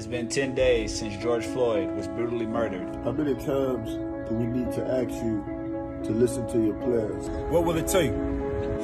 It's been 10 days since George Floyd was brutally murdered. How many times do we need to ask you to listen to your players? What will it take?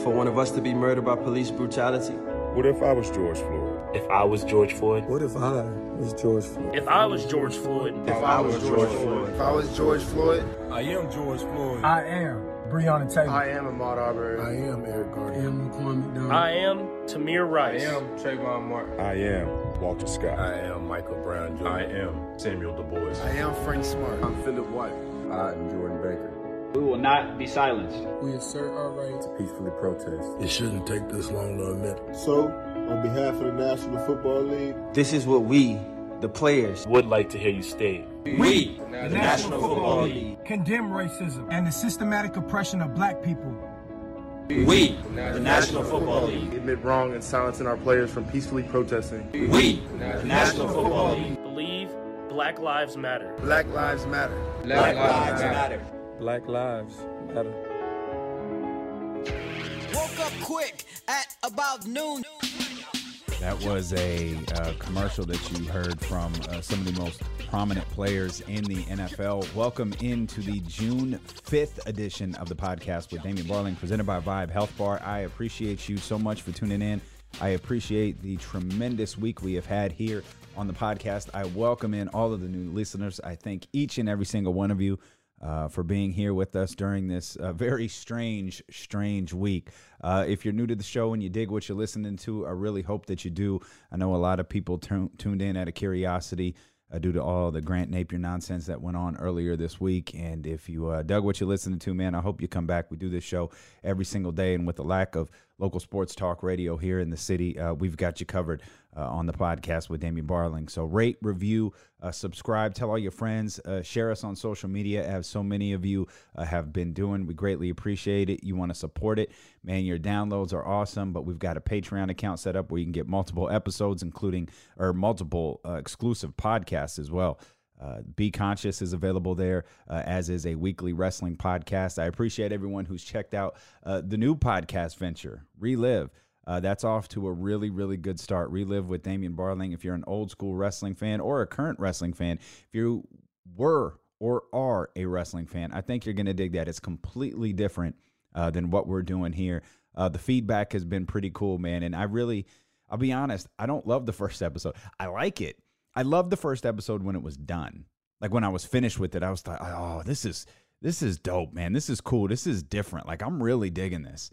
For one of us to be murdered by police brutality? What if I was George Floyd? If I was George Floyd? What if I was George Floyd? If I was George Floyd? If I was George Floyd? If I was George Floyd? I am George Floyd. I am Breonna Taylor. I am Ahmaud Arbery. I am Eric Garner. I am Laquan McDonald. I am Tamir Rice. I am Trayvon Martin. I am Walter Scott. I am Michael Brown Jr. I am Samuel DuBose. I am Frank Smart. I'm Philip White. I am Jordan Baker. We will not be silenced. We assert our right to peacefully protest. It shouldn't take this long to admit. So, on behalf of the National Football League, this is what we, the players, would like to hear you state. We, the, the National, Football League, condemn racism and the systematic oppression of black people. We, the National Football League, admit wrong and silencing our players from peacefully protesting. We, the National Football League, believe Black Lives Matter. Black Lives Matter. Black, Black Lives Matter. matter. Black Lives Matter. Woke up quick at about noon. That was a uh, commercial that you heard from uh, some of the most prominent players in the NFL. Welcome into the June 5th edition of the podcast with Damien Barling, presented by Vibe Health Bar. I appreciate you so much for tuning in. I appreciate the tremendous week we have had here on the podcast. I welcome in all of the new listeners. I thank each and every single one of you uh, for being here with us during this uh, very strange, strange week. Uh, if you're new to the show and you dig what you're listening to, I really hope that you do. I know a lot of people t- tuned in out of curiosity. Uh, due to all the Grant Napear nonsense that went on earlier this week. And if you uh, dug what you're listening to, man, I hope you come back. We do this show every single day. And with the lack of local sports talk radio here in the city, uh, we've got you covered uh, on the podcast with Damien Barling. So rate, review, uh, subscribe, tell all your friends, uh, share us on social media, as so many of you have been doing. We greatly appreciate it. You want to support it, man, your downloads are awesome, but we've got a Patreon account set up where you can get multiple episodes, including or multiple exclusive podcasts as well. Uh, Be Conscious is available there, uh, as is a weekly wrestling podcast. I appreciate everyone who's checked out uh, the new podcast venture, Relive. Uh, that's off to a really, really good start. Relive with Damien Barling. If you're an old school wrestling fan or a current wrestling fan, if you were or are a wrestling fan, I think you're going to dig that. It's completely different uh, than what we're doing here. Uh, the feedback has been pretty cool, man. And I really, I'll be honest, I don't love the first episode. I like it. I loved the first episode when it was done. Like when I was finished with it, I was like, oh, this is this is dope, man. This is cool. This is different. Like I'm really digging this.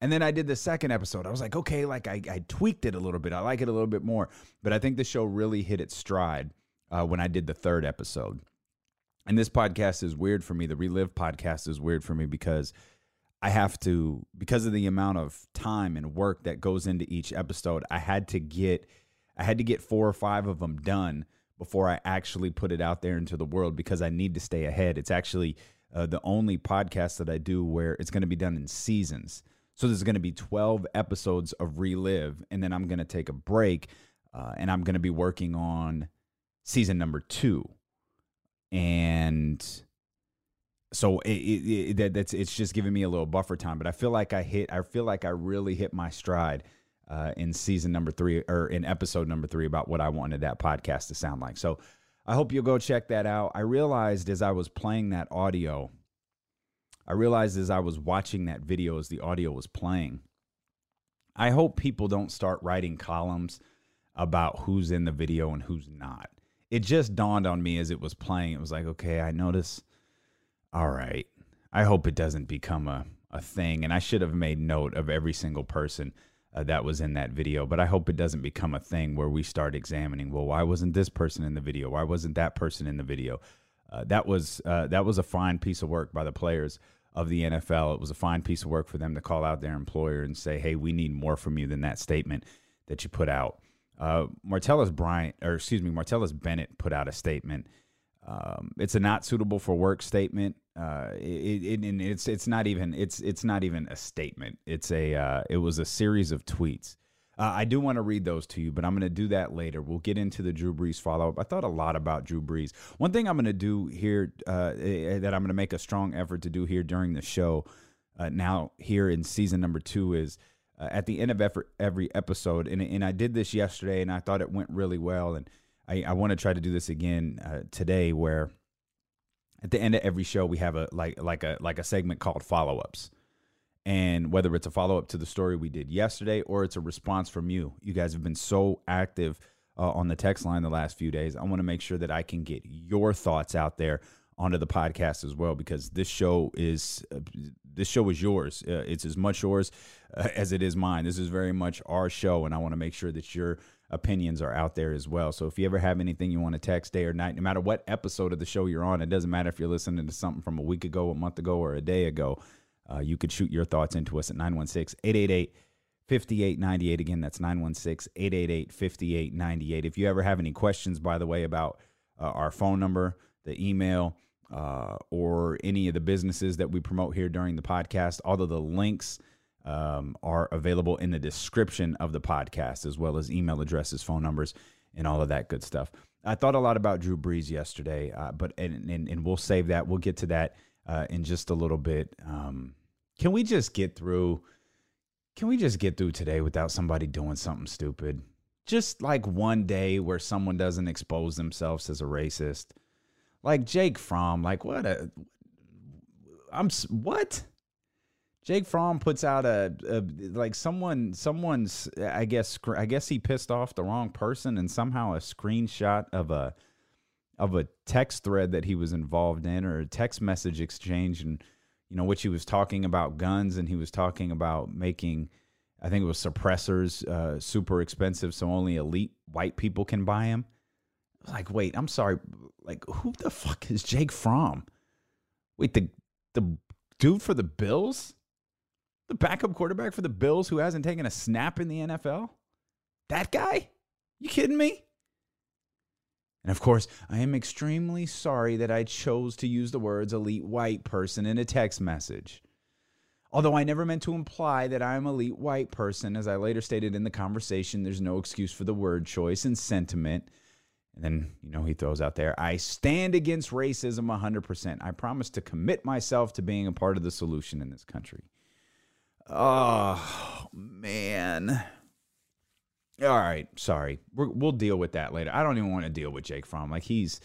And then I did the second episode. I was like, okay, like I, I tweaked it a little bit. I like it a little bit more. But I think the show really hit its stride uh, when I did the third episode. And this podcast is weird for me. The Relive podcast is weird for me because I have to, because of the amount of time and work that goes into each episode, I had to get, I had to get four or five of them done before I actually put it out there into the world because I need to stay ahead. It's actually uh, the only podcast that I do where it's going to be done in seasons. So there's going to be 12 episodes of Relive, and then I'm going to take a break, uh, and I'm going to be working on season number two. And so it, it, it, that, that's it's just giving me a little buffer time. But I feel like I hit, I feel like I really hit my stride uh, in season number three or in episode number three about what I wanted that podcast to sound like. So I hope you'll go check that out. I realized as I was playing that audio I realized as I was watching that video as the audio was playing, I hope people don't start writing columns about who's in the video and who's not. It just dawned on me as it was playing. It was like, okay, I notice. All right. I hope it doesn't become a, a thing. And I should have made note of every single person uh, that was in that video. But I hope it doesn't become a thing where we start examining, well, why wasn't this person in the video? Why wasn't that person in the video? Uh, that was uh, that was a fine piece of work by the players of the NFL. It was a fine piece of work for them to call out their employer and say, "Hey, we need more from you than that statement that you put out." Uh, Martellus Bryant, or excuse me, Martellus Bennett put out a statement. Um, it's a not suitable for work statement. Uh, it, it, it's it's not even it's it's not even a statement. It's a uh, it was a series of tweets. Uh, I do want to read those to you, but I'm going to do that later. We'll get into the Drew Brees follow up. I thought a lot about Drew Brees. One thing I'm going to do here uh, eh, that I'm going to make a strong effort to do here during the show, uh, now here in season number two, is uh, at the end of every, every episode, and, and I did this yesterday, and I thought it went really well. And I, I want to try to do this again uh, today, where at the end of every show we have a like like a like a segment called follow ups, and whether it's a follow up to the story we did yesterday or it's a response from you, you guys have been so active uh, on the text line the last few days. I want to make sure that I can get your thoughts out there onto the podcast as well because this show is uh, this show is yours. Uh, it's as much yours uh, as it is mine. This is very much our show, and I want to make sure that your opinions are out there as well. So if you ever have anything you want to text day or night, no matter what episode of the show you're on, it doesn't matter if you're listening to something from a week ago, a month ago, or a day ago. Uh, you could shoot your thoughts into us at 916 888 5898. Again, that's 916 888 5898. If you ever have any questions, by the way, about uh, our phone number, the email, uh, or any of the businesses that we promote here during the podcast, all of the links um, are available in the description of the podcast, as well as email addresses, phone numbers, and all of that good stuff. I thought a lot about Drew Brees yesterday, uh, but and, and, and we'll save that. We'll get to that uh, in just a little bit. Um, can we just get through? Can we just get through today without somebody doing something stupid? Just like one day where someone doesn't expose themselves as a racist like Jake Fromm, like what a I'm what? Jake Fromm puts out a, a, like someone someone's I guess I guess he pissed off the wrong person and somehow a screenshot of a of a text thread that he was involved in or a text message exchange and you know which he was talking about guns and he was talking about making I think it was suppressors uh, super expensive so only elite white people can buy them like, wait, I'm sorry. Like, who the fuck is Jake Fromm? Wait, the the dude for the Bills? The backup quarterback for the Bills who hasn't taken a snap in the NFL? That guy? You kidding me? And of course, I am extremely sorry that I chose to use the words elite white person in a text message. Although I never meant to imply that I'm elite white person, as I later stated in the conversation, there's no excuse for the word choice and sentiment. And then, you know, he throws out there, I stand against racism 100%. I promise to commit myself to being a part of the solution in this country. Oh, man. All right, sorry. we will deal with that later. I don't even want to deal with Jake Fromm. Like he's,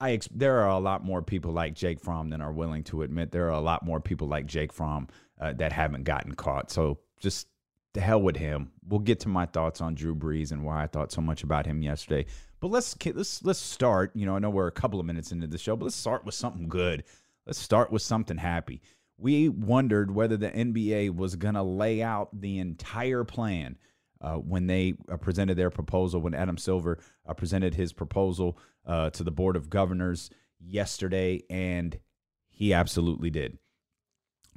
I ex- there are a lot more people like Jake Fromm than are willing to admit there are a lot more people like Jake Fromm uh, that haven't gotten caught. So just the hell with him. We'll get to my thoughts on Drew Brees and why I thought so much about him yesterday. But let's let's let's start. You know, I know we're a couple of minutes into the show, but let's start with something good. Let's start with something happy. We wondered whether the NBA was going to lay out the entire plan uh, when they uh, presented their proposal. When Adam Silver uh, presented his proposal uh, to the board of governors yesterday, and he absolutely did.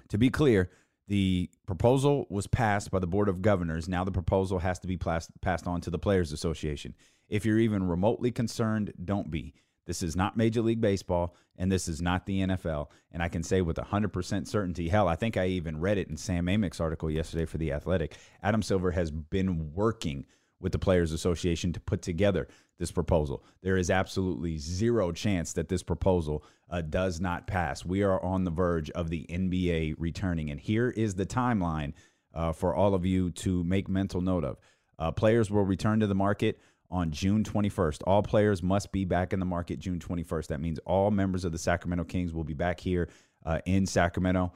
To be clear, the proposal was passed by the board of governors. Now the proposal has to be passed passed on to the players association. If you're even remotely concerned, don't be. This is not Major League Baseball, and this is not the NFL. And I can say with 100% certainty, hell, I think I even read it in Sam Amick's article yesterday for The Athletic. Adam Silver has been working with the Players Association to put together this proposal. There is absolutely zero chance that this proposal uh, does not pass. We are on the verge of the NBA returning. And here is the timeline uh, for all of you to make mental note of. Uh, players will return to the market on June 21st. All players must be back in the market June 21st. That means all members of the Sacramento Kings will be back here uh, in Sacramento.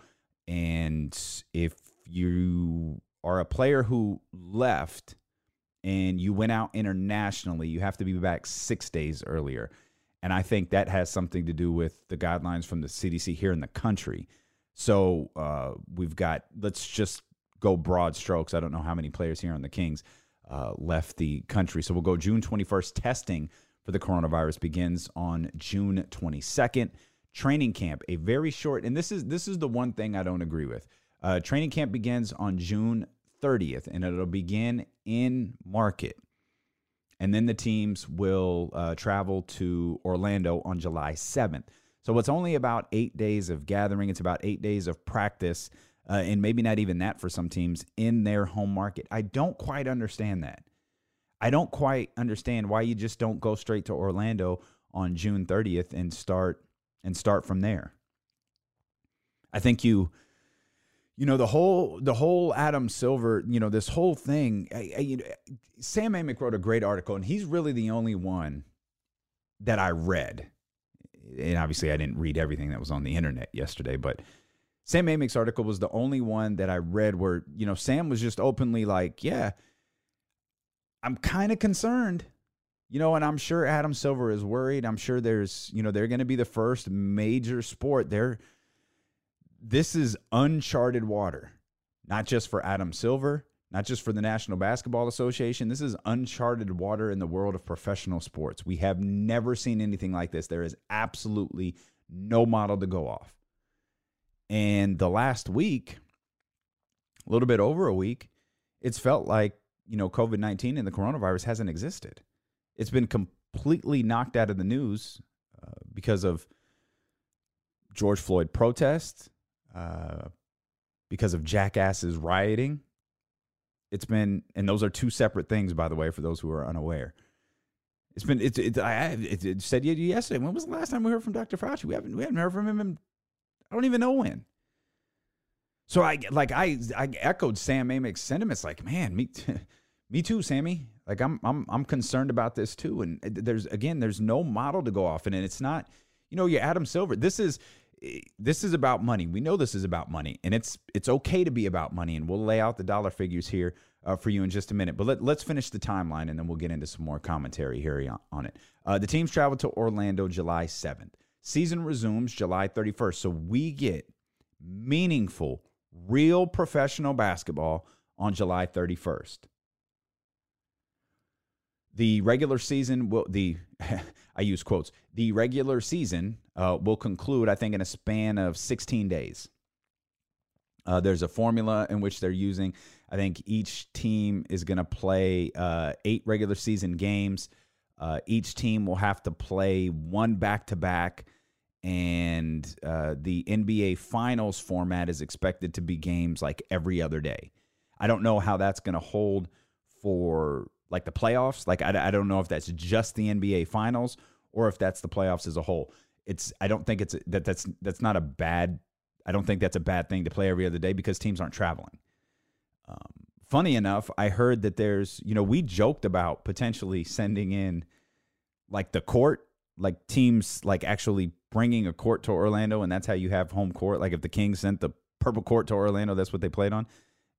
And if you are a player who left and you went out internationally, you have to be back six days earlier. And I think that has something to do with the guidelines from the CDC here in the country. So uh, we've got, let's just go broad strokes. I don't know how many players here on the Kings uh, left the country. So we'll go June 21st. Testing for the coronavirus begins on June 22nd. Training camp, a very short, and this is this is the one thing I don't agree with. Uh, training camp begins on June 30th, and it'll begin in market. And then the teams will uh, travel to Orlando on July 7th. So it's only about eight days of gathering. It's about eight days of practice uh, and maybe not even that for some teams in their home market. I don't quite understand that. I don't quite understand why you just don't go straight to Orlando on June 30th and start and start from there. I think you you know the whole the whole Adam Silver, you know this whole thing. I, I, you know, Sam Amick wrote a great article, and he's really the only one that I read. And obviously, I didn't read everything that was on the internet yesterday, but Sam Amick's article was the only one that I read where you know Sam was just openly like, "Yeah, I'm kind of concerned." You know, and I'm sure Adam Silver is worried. I'm sure there's, you know, they're going to be the first major sport. They're this is uncharted water, not just for Adam Silver, not just for the National Basketball Association. This is uncharted water in the world of professional sports. We have never seen anything like this. There is absolutely no model to go off. And the last week, a little bit over a week, it's felt like, you know, COVID 19 and the coronavirus hasn't existed. It's been completely knocked out of the news uh, because of George Floyd protests, uh, because of jackasses rioting. It's been, and those are two separate things, by the way, for those who are unaware. It's been, it's, it's I it, it said yesterday. When was the last time we heard from Dr. Fauci? We haven't, we haven't heard from him. In, I don't even know when. So I like I I echoed Sam Amick's sentiments. Like, man, me, me too, Sammy. Like I'm I'm I'm concerned about this too. And there's again, there's no model to go off, and it's not, you know, you Adam Silver. This is this is about money. We know this is about money, and it's it's okay to be about money. And we'll lay out the dollar figures here uh, for you in just a minute. But let, let's finish the timeline, and then we'll get into some more commentary here on, on it. Uh, the teams travel to Orlando July 7th. Season resumes July 31st. So we get meaningful, real professional basketball on July 31st. The regular season will the I use quotes. The regular season uh, will conclude, I think, in a span of 16 days. Uh, there's a formula in which they're using. I think each team is going to play uh, eight regular season games. Uh, each team will have to play one back to back, and uh, the NBA Finals format is expected to be games like every other day. I don't know how that's going to hold for like the playoffs. Like I, I don't know if that's just the NBA Finals or if that's the playoffs as a whole. It's I don't think it's that that's that's not a bad. I don't think that's a bad thing to play every other day because teams aren't traveling. Um, funny enough, I heard that there's you know we joked about potentially sending in like the court, like teams like actually bringing a court to Orlando, and that's how you have home court. Like if the Kings sent the purple court to Orlando, that's what they played on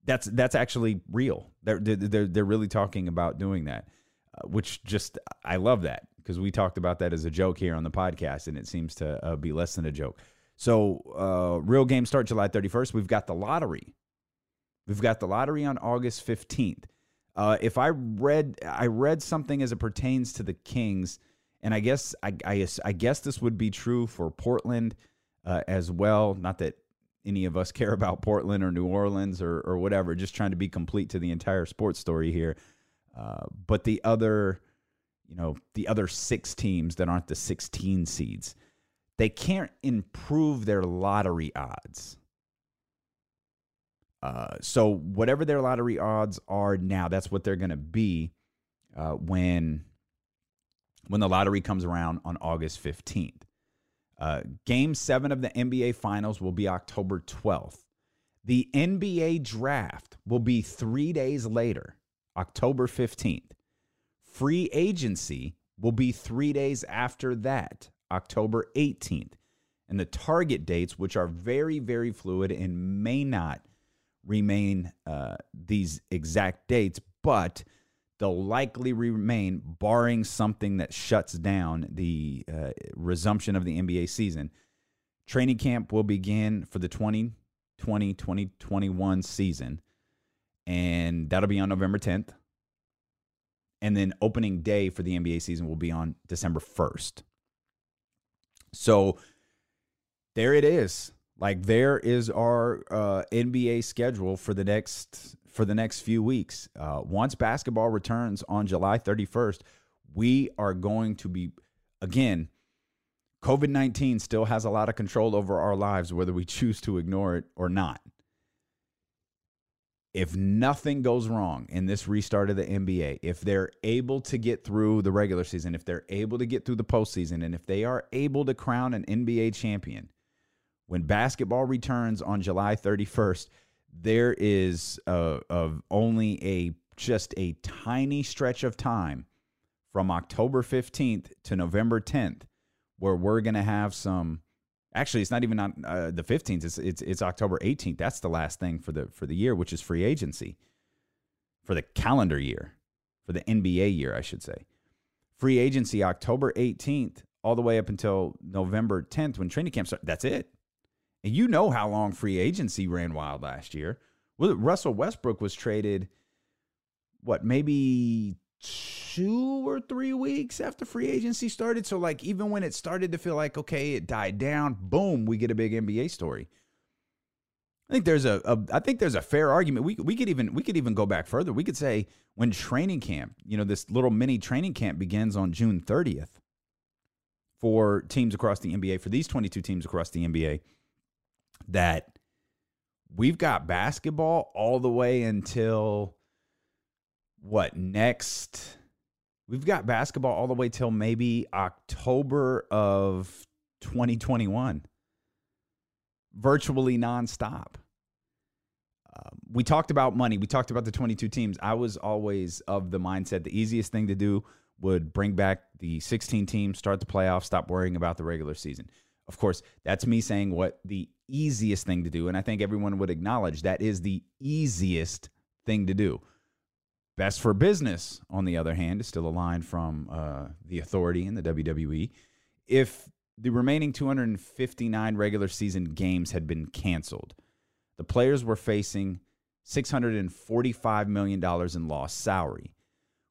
that's that's actually real. They're they're they're really talking about doing that, uh, which just I love that because we talked about that as a joke here on the podcast, and it seems to uh, be less than a joke. So, uh, real games start July 31st. We've got the lottery. We've got the lottery on August 15th. Uh, if I read I read something as it pertains to the Kings, and I guess I I, I guess this would be true for Portland uh, as well. Not that any of us care about Portland or New Orleans or or whatever. Just trying to be complete to the entire sports story here. Uh, but the other, you know, the other six teams that aren't the 16 seeds, they can't improve their lottery odds. Uh, so whatever their lottery odds are now, that's what they're going to be uh, when when the lottery comes around on August 15th. Uh, game seven of the NBA Finals will be October 12th. The NBA draft will be three days later, October 15th. Free agency will be three days after that, October 18th. And the target dates, which are very, very fluid and may not remain uh, these exact dates, but they'll likely remain, barring something that shuts down the uh, resumption of the NBA season. Training camp will begin for the 2020 2021 season, and that'll be on November 10th. And then opening day for the NBA season will be on December 1st. So there it is. Like there is our uh, NBA schedule for the next for the next few weeks. Uh, once basketball returns on July 31st, we are going to be, again, COVID 19 still has a lot of control over our lives, whether we choose to ignore it or not. If nothing goes wrong in this restart of the NBA, if they're able to get through the regular season, if they're able to get through the postseason, and if they are able to crown an NBA champion, when basketball returns on July 31st, there is a, of only a just a tiny stretch of time from October 15th to November 10th where we're going to have some actually it's not even on uh, the 15th it's, it's it's October 18th that's the last thing for the for the year which is free agency. For the calendar year. For the NBA year I should say. Free agency October 18th all the way up until November 10th when training camp starts that's it and you know how long free agency ran wild last year Russell Westbrook was traded what maybe two or three weeks after free agency started. So, like, even when it started to feel like, okay, it died down, boom, we get a big NBA story. I think there's a, a I think there's a fair argument. We we could even we could even go back further. We could say when training camp, you know, this little mini training camp begins on June 30th for teams across the NBA, for these 22 teams across the NBA, that we've got basketball all the way until what next? We've got basketball all the way till maybe October of 2021 virtually nonstop. Um, we talked about money. We talked about the 22 teams. I was always of the mindset the easiest thing to do would bring back the 16 teams start the playoffs stop worrying about the regular season. Of course that's me saying what the easiest thing to do and i think everyone would acknowledge that is the easiest thing to do Best for business, on the other hand, is still a line from uh, the authority in the WWE. If the remaining 259 regular season games had been canceled, the players were facing $645 million in lost salary.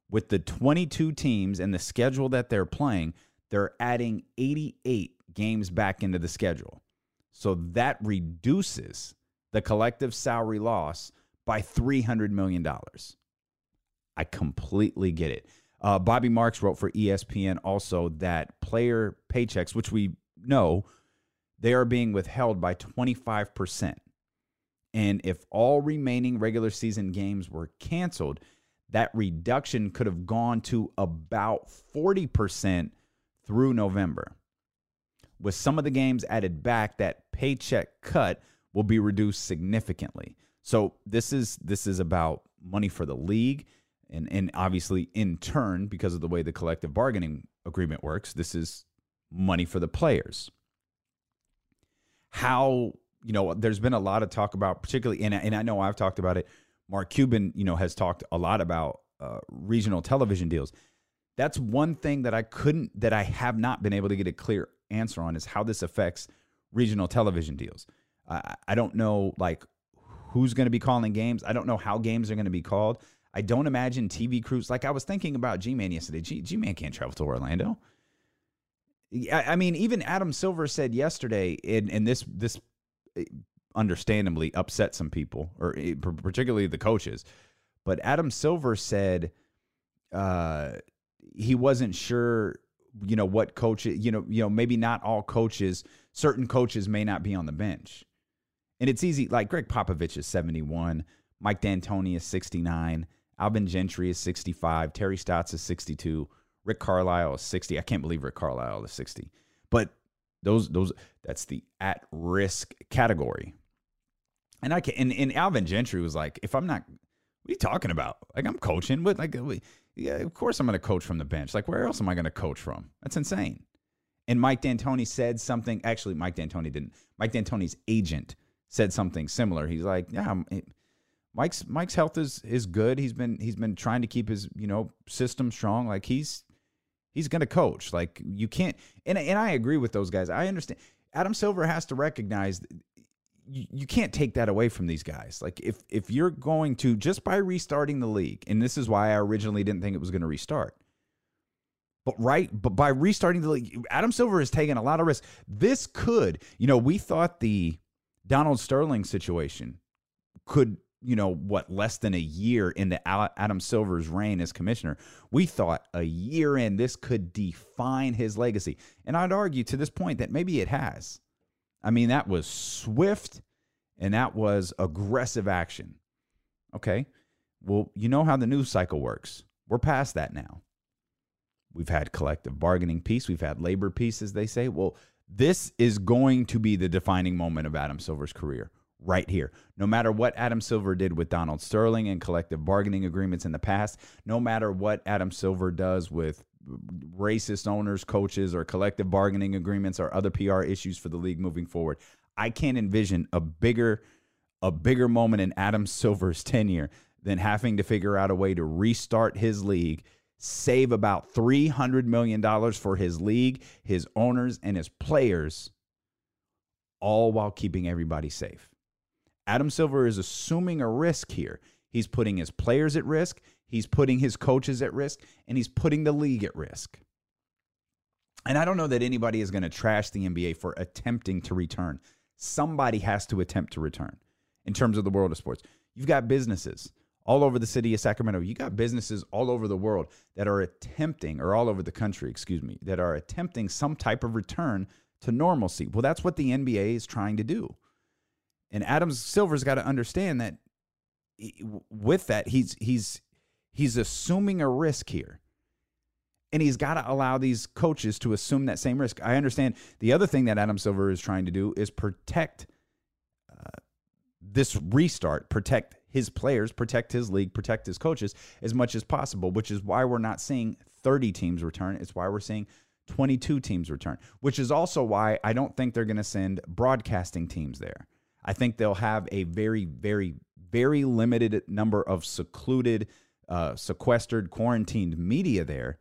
With the 22 teams and the schedule that they're playing, they're adding 88 games back into the schedule. So that reduces the collective salary loss by $300 million. I completely get it. Uh, Bobby Marks wrote for ESPN also that player paychecks, which we know, they are being withheld by 25%. And if all remaining regular season games were canceled, that reduction could have gone to about 40% through November. With some of the games added back, that paycheck cut will be reduced significantly. So this is this is about money for the league and and obviously in turn because of the way the collective bargaining agreement works this is money for the players. How you know there's been a lot of talk about particularly and, and i know i've talked about it. Mark cuban you know has talked a lot about uh, regional television deals. That's one thing that i couldn't that i have not been able to get a clear answer on is how this affects regional television deals i, I don't know like who's going to be calling games i don't know how games are going to be called I don't imagine TV crews like I was thinking about G Man yesterday. G Man can't travel to Orlando. I, I mean, even Adam Silver said yesterday, and, and this this eh, understandably upset some people, or eh, particularly the coaches. But Adam Silver said uh, he wasn't sure, you know, what coaches you know, you know, maybe not all coaches, certain coaches may not be on the bench. And it's easy, like Gregg Popovich is 71, Mike D'Antoni is 69. Alvin Gentry is 65. Terry Stotts is 62. Rick Carlisle is 60. I can't believe Rick Carlisle is 60. But those those that's the at risk category. And I can and, and Alvin Gentry was like, if I'm not what are you talking about? Like I'm coaching, but like yeah, of course I'm gonna coach from the bench. Like where else am I gonna coach from? That's insane. And Mike D'Antoni said something. Actually, Mike D'Antoni didn't. Mike D'Antoni's agent said something similar. He's like, yeah, Mike's Mike's health is is good. He's been he's been trying to keep his you know system strong. Like he's he's going to coach. Like you can't. And and I agree with those guys. I understand. Adam Silver has to recognize you, can't take that away from these guys. Like if if you're going to just by restarting the league, and this is why I originally didn't think it was going to restart. But right, but by restarting the league, Adam Silver has taken a lot of risks. This could, you know, we thought the Donald Sterling situation could you know what less than a year into Adam Silver's reign as commissioner, we thought a year in this could define his legacy. And I'd argue to this point that maybe it has. I mean, that was swift and that was aggressive action. Okay. Well, you know how the news cycle works. We're past that now. We've had collective bargaining peace, we've had labor peace, as they say. Well, this is going to be the defining moment of Adam Silver's career right here. No matter what Adam Silver did with Donald Sterling and collective bargaining agreements in the past, no matter what Adam Silver does with racist owners, coaches, or collective bargaining agreements or other PR issues for the league moving forward, I can't envision a bigger a bigger moment in Adam Silver's tenure than having to figure out a way to restart his league, save about $300 million for his league, his owners, and his players, all while keeping everybody safe. Adam Silver is assuming a risk here. He's putting his players at risk, he's putting his coaches at risk, and he's putting the league at risk. And I don't know that anybody is going to trash the NBA for attempting to return. Somebody has to attempt to return in terms of the world of sports. You've got businesses all over the city of Sacramento. You got businesses all over the world that are attempting, or all over the country, excuse me, that are attempting some type of return to normalcy. Well, that's what the NBA is trying to do. And Adam Silver's got to understand that with that, he's he's he's assuming a risk here. And he's got to allow these coaches to assume that same risk. I understand. The other thing that Adam Silver is trying to do is protect uh, this restart, protect his players, protect his league, protect his coaches as much as possible, which is why we're not seeing 30 teams return. It's why we're seeing 22 teams return, which is also why I don't think they're going to send broadcasting teams there. I think they'll have a very, very, very limited number of secluded, uh, sequestered, quarantined media there,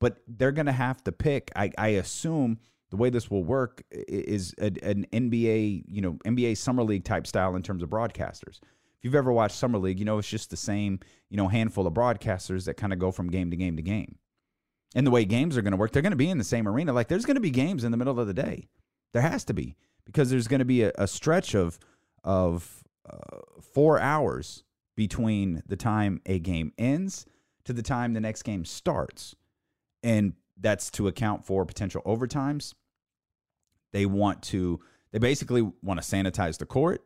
but they're going to have to pick. I, I assume the way this will work is a, an NBA, you know, NBA summer league type style in terms of broadcasters. If you've ever watched summer league, you know it's just the same, you know, handful of broadcasters that kind of go from game to game to game. And the way games are going to work, they're going to be in the same arena. Like there's going to be games in the middle of the day. There has to be because there's going to be a, a stretch of of uh, four hours between the time a game ends to the time the next game starts, and that's to account for potential overtimes. They want to. They basically want to sanitize the court.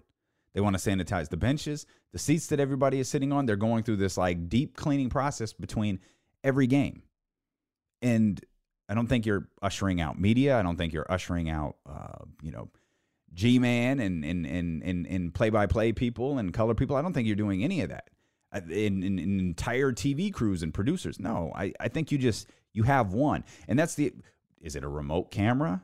They want to sanitize the benches, the seats that everybody is sitting on. They're going through this like deep cleaning process between every game. And I don't think you're ushering out media. I don't think you're ushering out, uh, you know, G Man and and and and and play by play people and color people. I don't think you're doing any of that. In, in, in, entire TV crews and producers. No, I, I think you just you have one, and that's the. Is it a remote camera?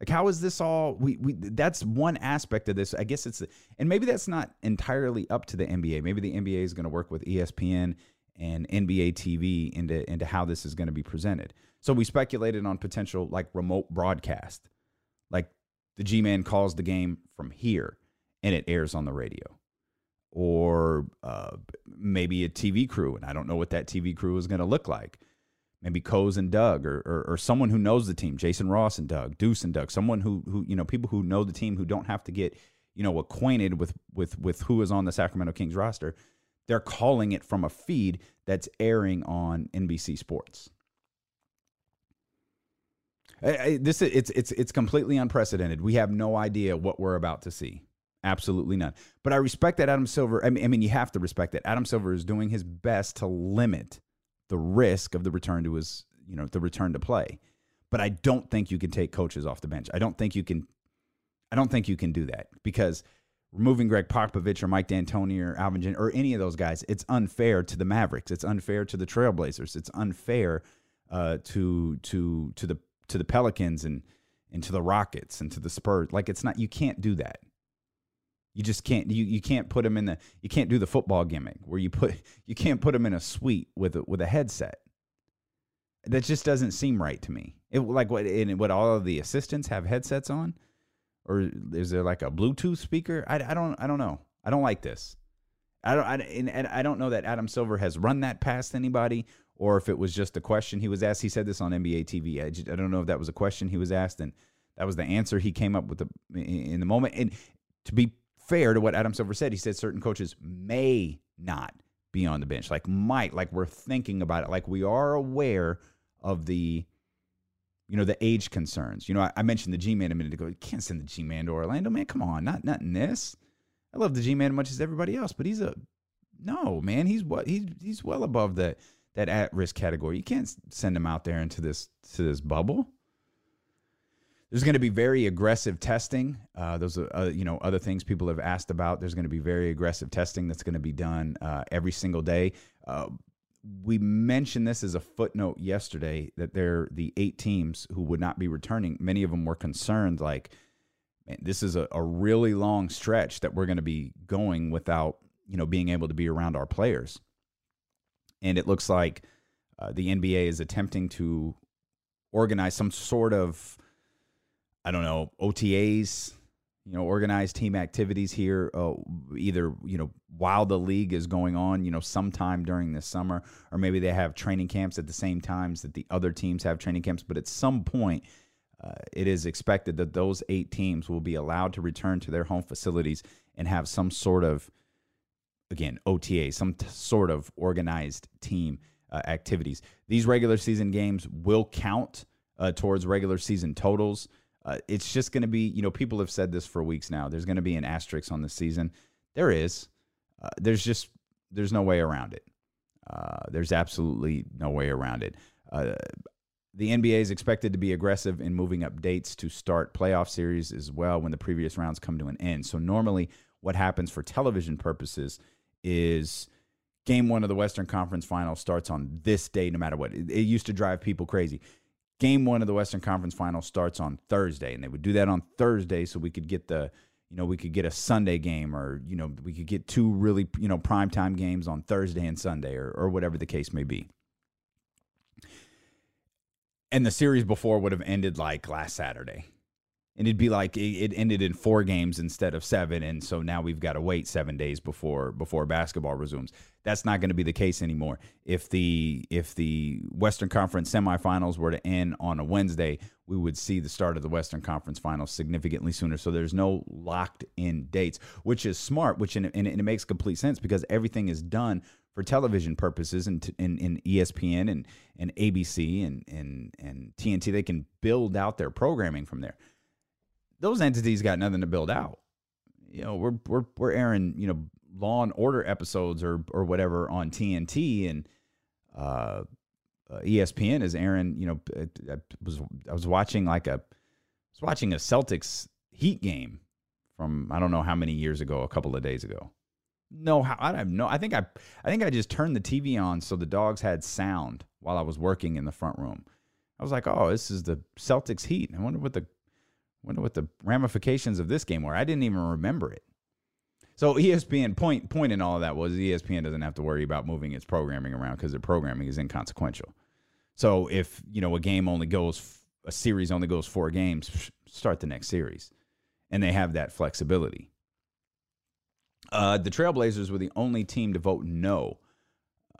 Like how is this all? We we that's one aspect of this. I guess it's and maybe that's not entirely up to the NBA. Maybe the NBA is going to work with ESPN and NBA TV into into how this is going to be presented. So we speculated on potential like remote broadcast, like the G Man calls the game from here and it airs on the radio. Or uh, maybe a TV crew, and I don't know what that TV crew is going to look like. Maybe Coes and Doug, or, or, or someone who knows the team, Jason Ross and Doug, Deuce and Doug, someone who who you know people who know the team who don't have to get you know acquainted with with with who is on the Sacramento Kings roster. They're calling it from a feed that's airing on NBC Sports. This it's it's it's completely unprecedented. We have no idea what we're about to see. Absolutely none. But I respect that Adam Silver. I mean, I mean, you have to respect that Adam Silver is doing his best to limit the risk of the return to his, you know, the return to play. But I don't think you can take coaches off the bench. I don't think you can. I don't think you can do that because removing Gregg Popovich or Mike D'Antoni or Alvin Jen or any of those guys, it's unfair to the Mavericks. It's unfair to the Trailblazers. It's unfair uh, to to to the to the Pelicans and and to the Rockets and to the Spurs. Like it's not you can't do that. You just can't you you can't put them in the you can't do the football gimmick where you put you can't put them in a suite with a, with a headset. That just doesn't seem right to me. It like what in what all of the assistants have headsets on, or is there like a Bluetooth speaker? I, I don't I don't know. I don't like this. I don't I, and, and I don't know that Adam Silver has run that past anybody or if it was just a question he was asked. He said this on NBA TV. I, just, I don't know if that was a question he was asked, and that was the answer he came up with the, in the moment. And to be fair to what Adam Silver said, he said certain coaches may not be on the bench, like might, like we're thinking about it, like we are aware of the, you know, the age concerns. You know, I, I mentioned the G Man a minute ago. You can't send the G Man to Orlando, man. Come on, not not in this. I love the G Man as much as everybody else, but he's a no man. He's what he's he's well above the that at risk category. You can't send them out there into this to this bubble. There's going to be very aggressive testing. Uh, those are uh, you know other things people have asked about. There's going to be very aggressive testing that's going to be done uh, every single day. Uh, we mentioned this as a footnote yesterday that they're the eight teams who would not be returning. Many of them were concerned, like, man, this is a, a really long stretch that we're going to be going without, you know, being able to be around our players. And it looks like uh, the NBA is attempting to organize some sort of, I don't know, OTAs, you know, organized team activities here, uh, either, you know, while the league is going on, you know, sometime during the summer, or maybe they have training camps at the same times that the other teams have training camps. But at some point, uh, it is expected that those eight teams will be allowed to return to their home facilities and have some sort of, again, OTA, some t- sort of organized team uh, activities. These regular season games will count uh, towards regular season totals. Uh, it's just going to be, you know, people have said this for weeks now. There's going to be an asterisk on the season. There is. Uh, there's just there's no way around it. Uh, there's absolutely no way around it. Uh, the NBA is expected to be aggressive in moving up dates to start playoff series as well when the previous rounds come to an end. So normally, what happens for television purposes is game one of the Western Conference Finals starts on this day, no matter what. It, it used to drive people crazy game one of the Western Conference Final starts on Thursday, and they would do that on Thursday so we could get the, you know, we could get a Sunday game, or you know, we could get two really, you know, primetime games on Thursday and Sunday, or or whatever the case may be. And the series before would have ended like last Saturday, and it'd be like it, ended in four games instead of seven, and so now we've got to wait seven days before before basketball resumes. That's not going to be the case anymore. If the if the Western Conference semifinals were to end on a Wednesday, we would see the start of the Western Conference Finals significantly sooner. So there's no locked in dates, which is smart, which in, and it makes complete sense because everything is done for television purposes and in, in, ESPN and, and ABC and, and, and TNT. They can build out their programming from there those entities got nothing to build out. You know, we're we're we're airing you know Law and Order episodes or or whatever on TNT and uh, uh, ESPN is airing. You know, I was I was watching like a I was watching a Celtics Heat game from I don't know how many years ago, a couple of days ago. No, how I have no. I think I I think I just turned the TV on so the dogs had sound while I was working in the front room. I was like, oh, this is the Celtics Heat. I wonder what the wonder what the ramifications of this game were. I didn't even remember it. So ESPN point point in all of that was ESPN doesn't have to worry about moving its programming around because their programming is inconsequential. So if you know a game only goes a series only goes four games, start the next series, and they have that flexibility. Uh, the Trailblazers were the only team to vote no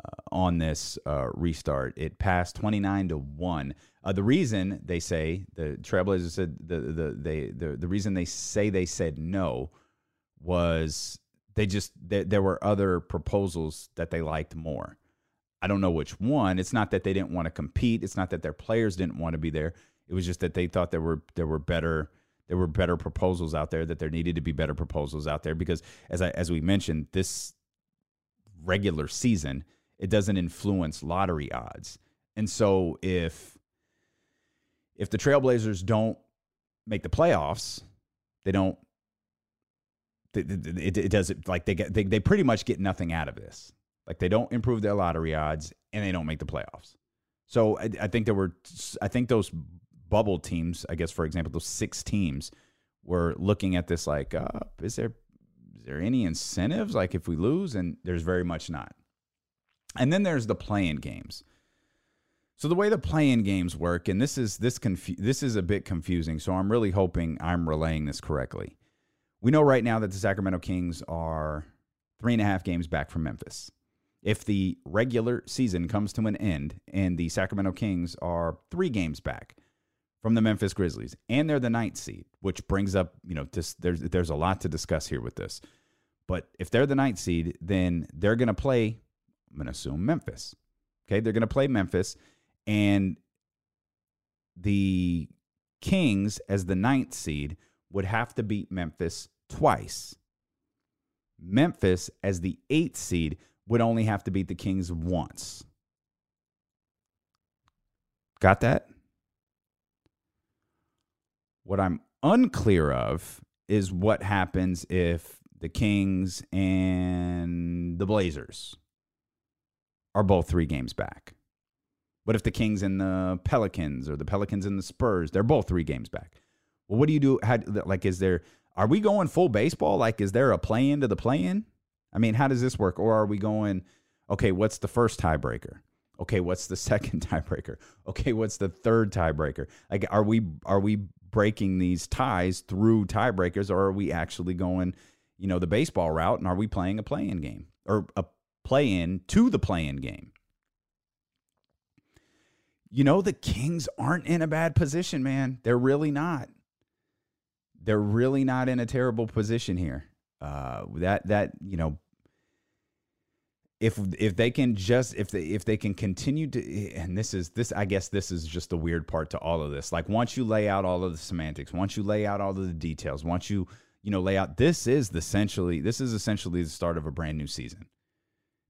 uh, on this uh, restart. It passed 29 to 1. Uh, the reason they say the Trailblazers said the, the they the, the reason they say they said no was they just there, there were other proposals that they liked more. I don't know which one. It's not that they didn't want to compete. It's not that their players didn't want to be there. It was just that they thought there were there were better there were better proposals out there that there needed to be better proposals out there because as I as we mentioned this regular season it doesn't influence lottery odds. And so if if the Trailblazers don't make the playoffs, they don't. It, it, does it like they get they, they pretty much get nothing out of this. Like they don't improve their lottery odds and they don't make the playoffs. So I, I think there were I think those bubble teams, I guess for example, those six teams were looking at this like, uh, is there is there any incentives like if we lose? And there's very much not. And then there's the play-in games. So the way the play-in games work, and this is this confu- this is a bit confusing. So I'm really hoping I'm relaying this correctly. We know right now that the Sacramento Kings are three and a half games back from Memphis. If the regular season comes to an end and the Sacramento Kings are three games back from the Memphis Grizzlies, and they're the ninth seed, which brings up, you know, this, there's there's a lot to discuss here with this. But if they're the ninth seed, then they're going to play I'm going to assume Memphis. Okay, they're going to play Memphis, and the Kings, as the ninth seed, would have to beat Memphis twice. Memphis, as the eighth seed, would only have to beat the Kings once. Got that? What I'm unclear of is what happens if the Kings and the Blazers are both three games back. What if the Kings and the Pelicans or the Pelicans and the Spurs, they're both three games back? Well, what do you do? How, like, is there, are we going full baseball? Like, is there a play in to the play in? I mean, how does this work? Or are we going, okay, what's the first tiebreaker? Okay, what's the second tiebreaker? Okay, what's the third tiebreaker? Like, are we, are we breaking these ties through tiebreakers or are we actually going, you know, the baseball route and are we playing a play in game or a play in to the play in game? You know, the Kings aren't in a bad position, man. They're really not. They're really not in a terrible position here. Uh, that that you know, if if they can just if they if they can continue to and this is this I guess this is just the weird part to all of this. Like once you lay out all of the semantics, once you lay out all of the details, once you you know lay out this is the essentially this is essentially the start of a brand new season.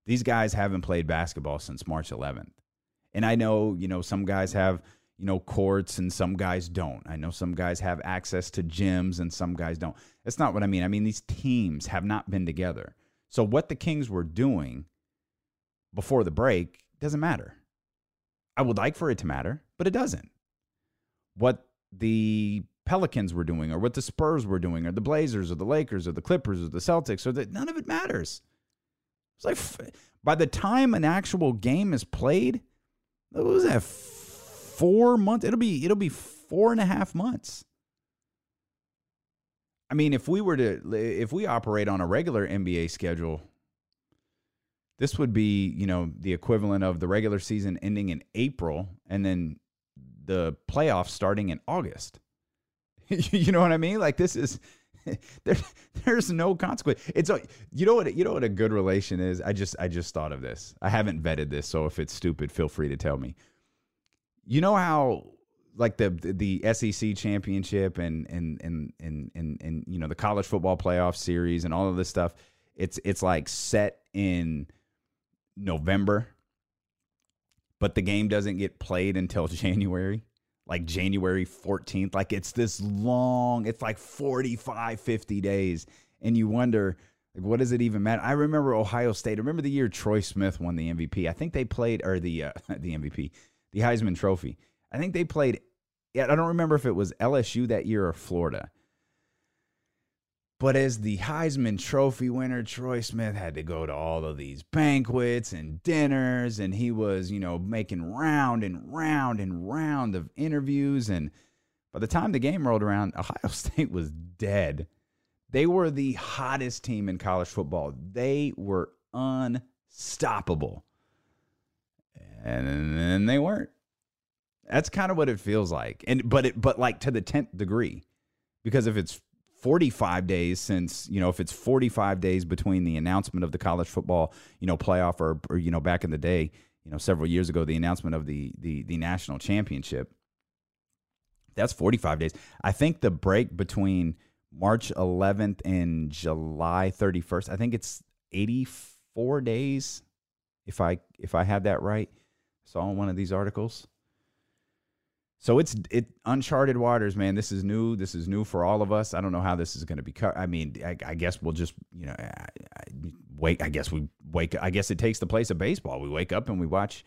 These guys haven't played basketball since March 11th. And I know, you know, some guys have, you know, courts and some guys don't. I know some guys have access to gyms and some guys don't. That's not what I mean. I mean, these teams have not been together. So what the Kings were doing before the break doesn't matter. I would like for it to matter, but it doesn't. What the Pelicans were doing, or what the Spurs were doing, or the Blazers, or the Lakers, or the Clippers, or the Celtics, or that none of it matters. It's like by the time an actual game is played, what was that? Four months? It'll be it'll be four and a half months. I mean, if we were to if we operate on a regular NBA schedule, this would be, you know, the equivalent of the regular season ending in April and then the playoffs starting in August. you know what I mean? Like this is there, there's no consequence. It's a, you know what you know what a good relation is. I just I just thought of this. I haven't vetted this, so if it's stupid, feel free to tell me. You know how like the the SEC championship and and and and and, and you know the college football playoff series and all of this stuff. It's it's like set in November, but the game doesn't get played until January like January 14th. Like it's this long, it's like 45, 50 days. And you wonder, like, what does it even matter? I remember Ohio State. I remember the year Troy Smith won the MVP. I think they played, or the, uh, the MVP, the Heisman Trophy. I think they played, I don't remember if it was LSU that year or Florida. But as the Heisman Trophy winner, Troy Smith had to go to all of these banquets and dinners, and he was, you know, making round and round and round of interviews. And by the time the game rolled around, Ohio State was dead. They were the hottest team in college football. They were unstoppable. And then they weren't. That's kind of what it feels like. And but it but like to the 10th degree. Because if it's 45 days since, you know, if it's 45 days between the announcement of the college football, you know, playoff or, or you know, back in the day, you know, several years ago, the announcement of the the the national championship. That's 45 days. I think the break between March 11th and July 31st, I think it's 84 days if I if I had that right. Saw in one of these articles. So it's it uncharted waters, man. This is new. This is new for all of us. I don't know how this is going to be. I mean, I, I, guess we'll just you know I, I, wait. I guess we wake. I guess it takes the place of baseball. We wake up and we watch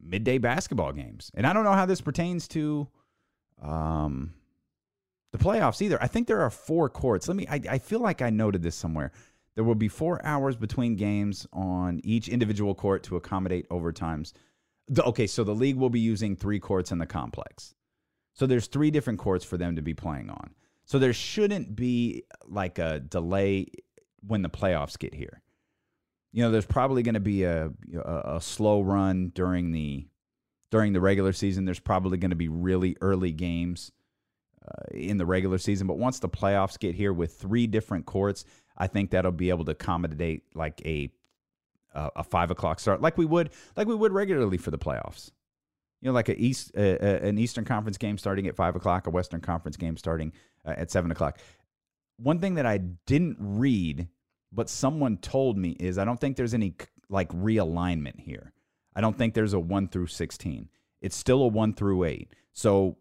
midday basketball games, and I don't know how this pertains to um the playoffs either. I think there are four courts. Let me. I, I feel like I noted this somewhere. There will be four hours between games on each individual court to accommodate overtimes the, okay, so the league will be using three courts in the complex. So there's three different courts for them to be playing on. So there shouldn't be like a delay when the playoffs get here. You know, there's probably going to be a, a, a slow run during the during the regular season. There's probably going to be really early games uh, in the regular season, but once the playoffs get here with three different courts, I think that'll be able to accommodate like a uh, a five o'clock start, like we would like we would regularly for the playoffs. You know, like a East an Eastern Conference game starting at five o'clock, a Western Conference game starting uh, at seven o'clock. One thing that I didn't read, but someone told me is I don't think there's any like realignment here. I don't think there's a one through sixteen. It's still a one through eight. So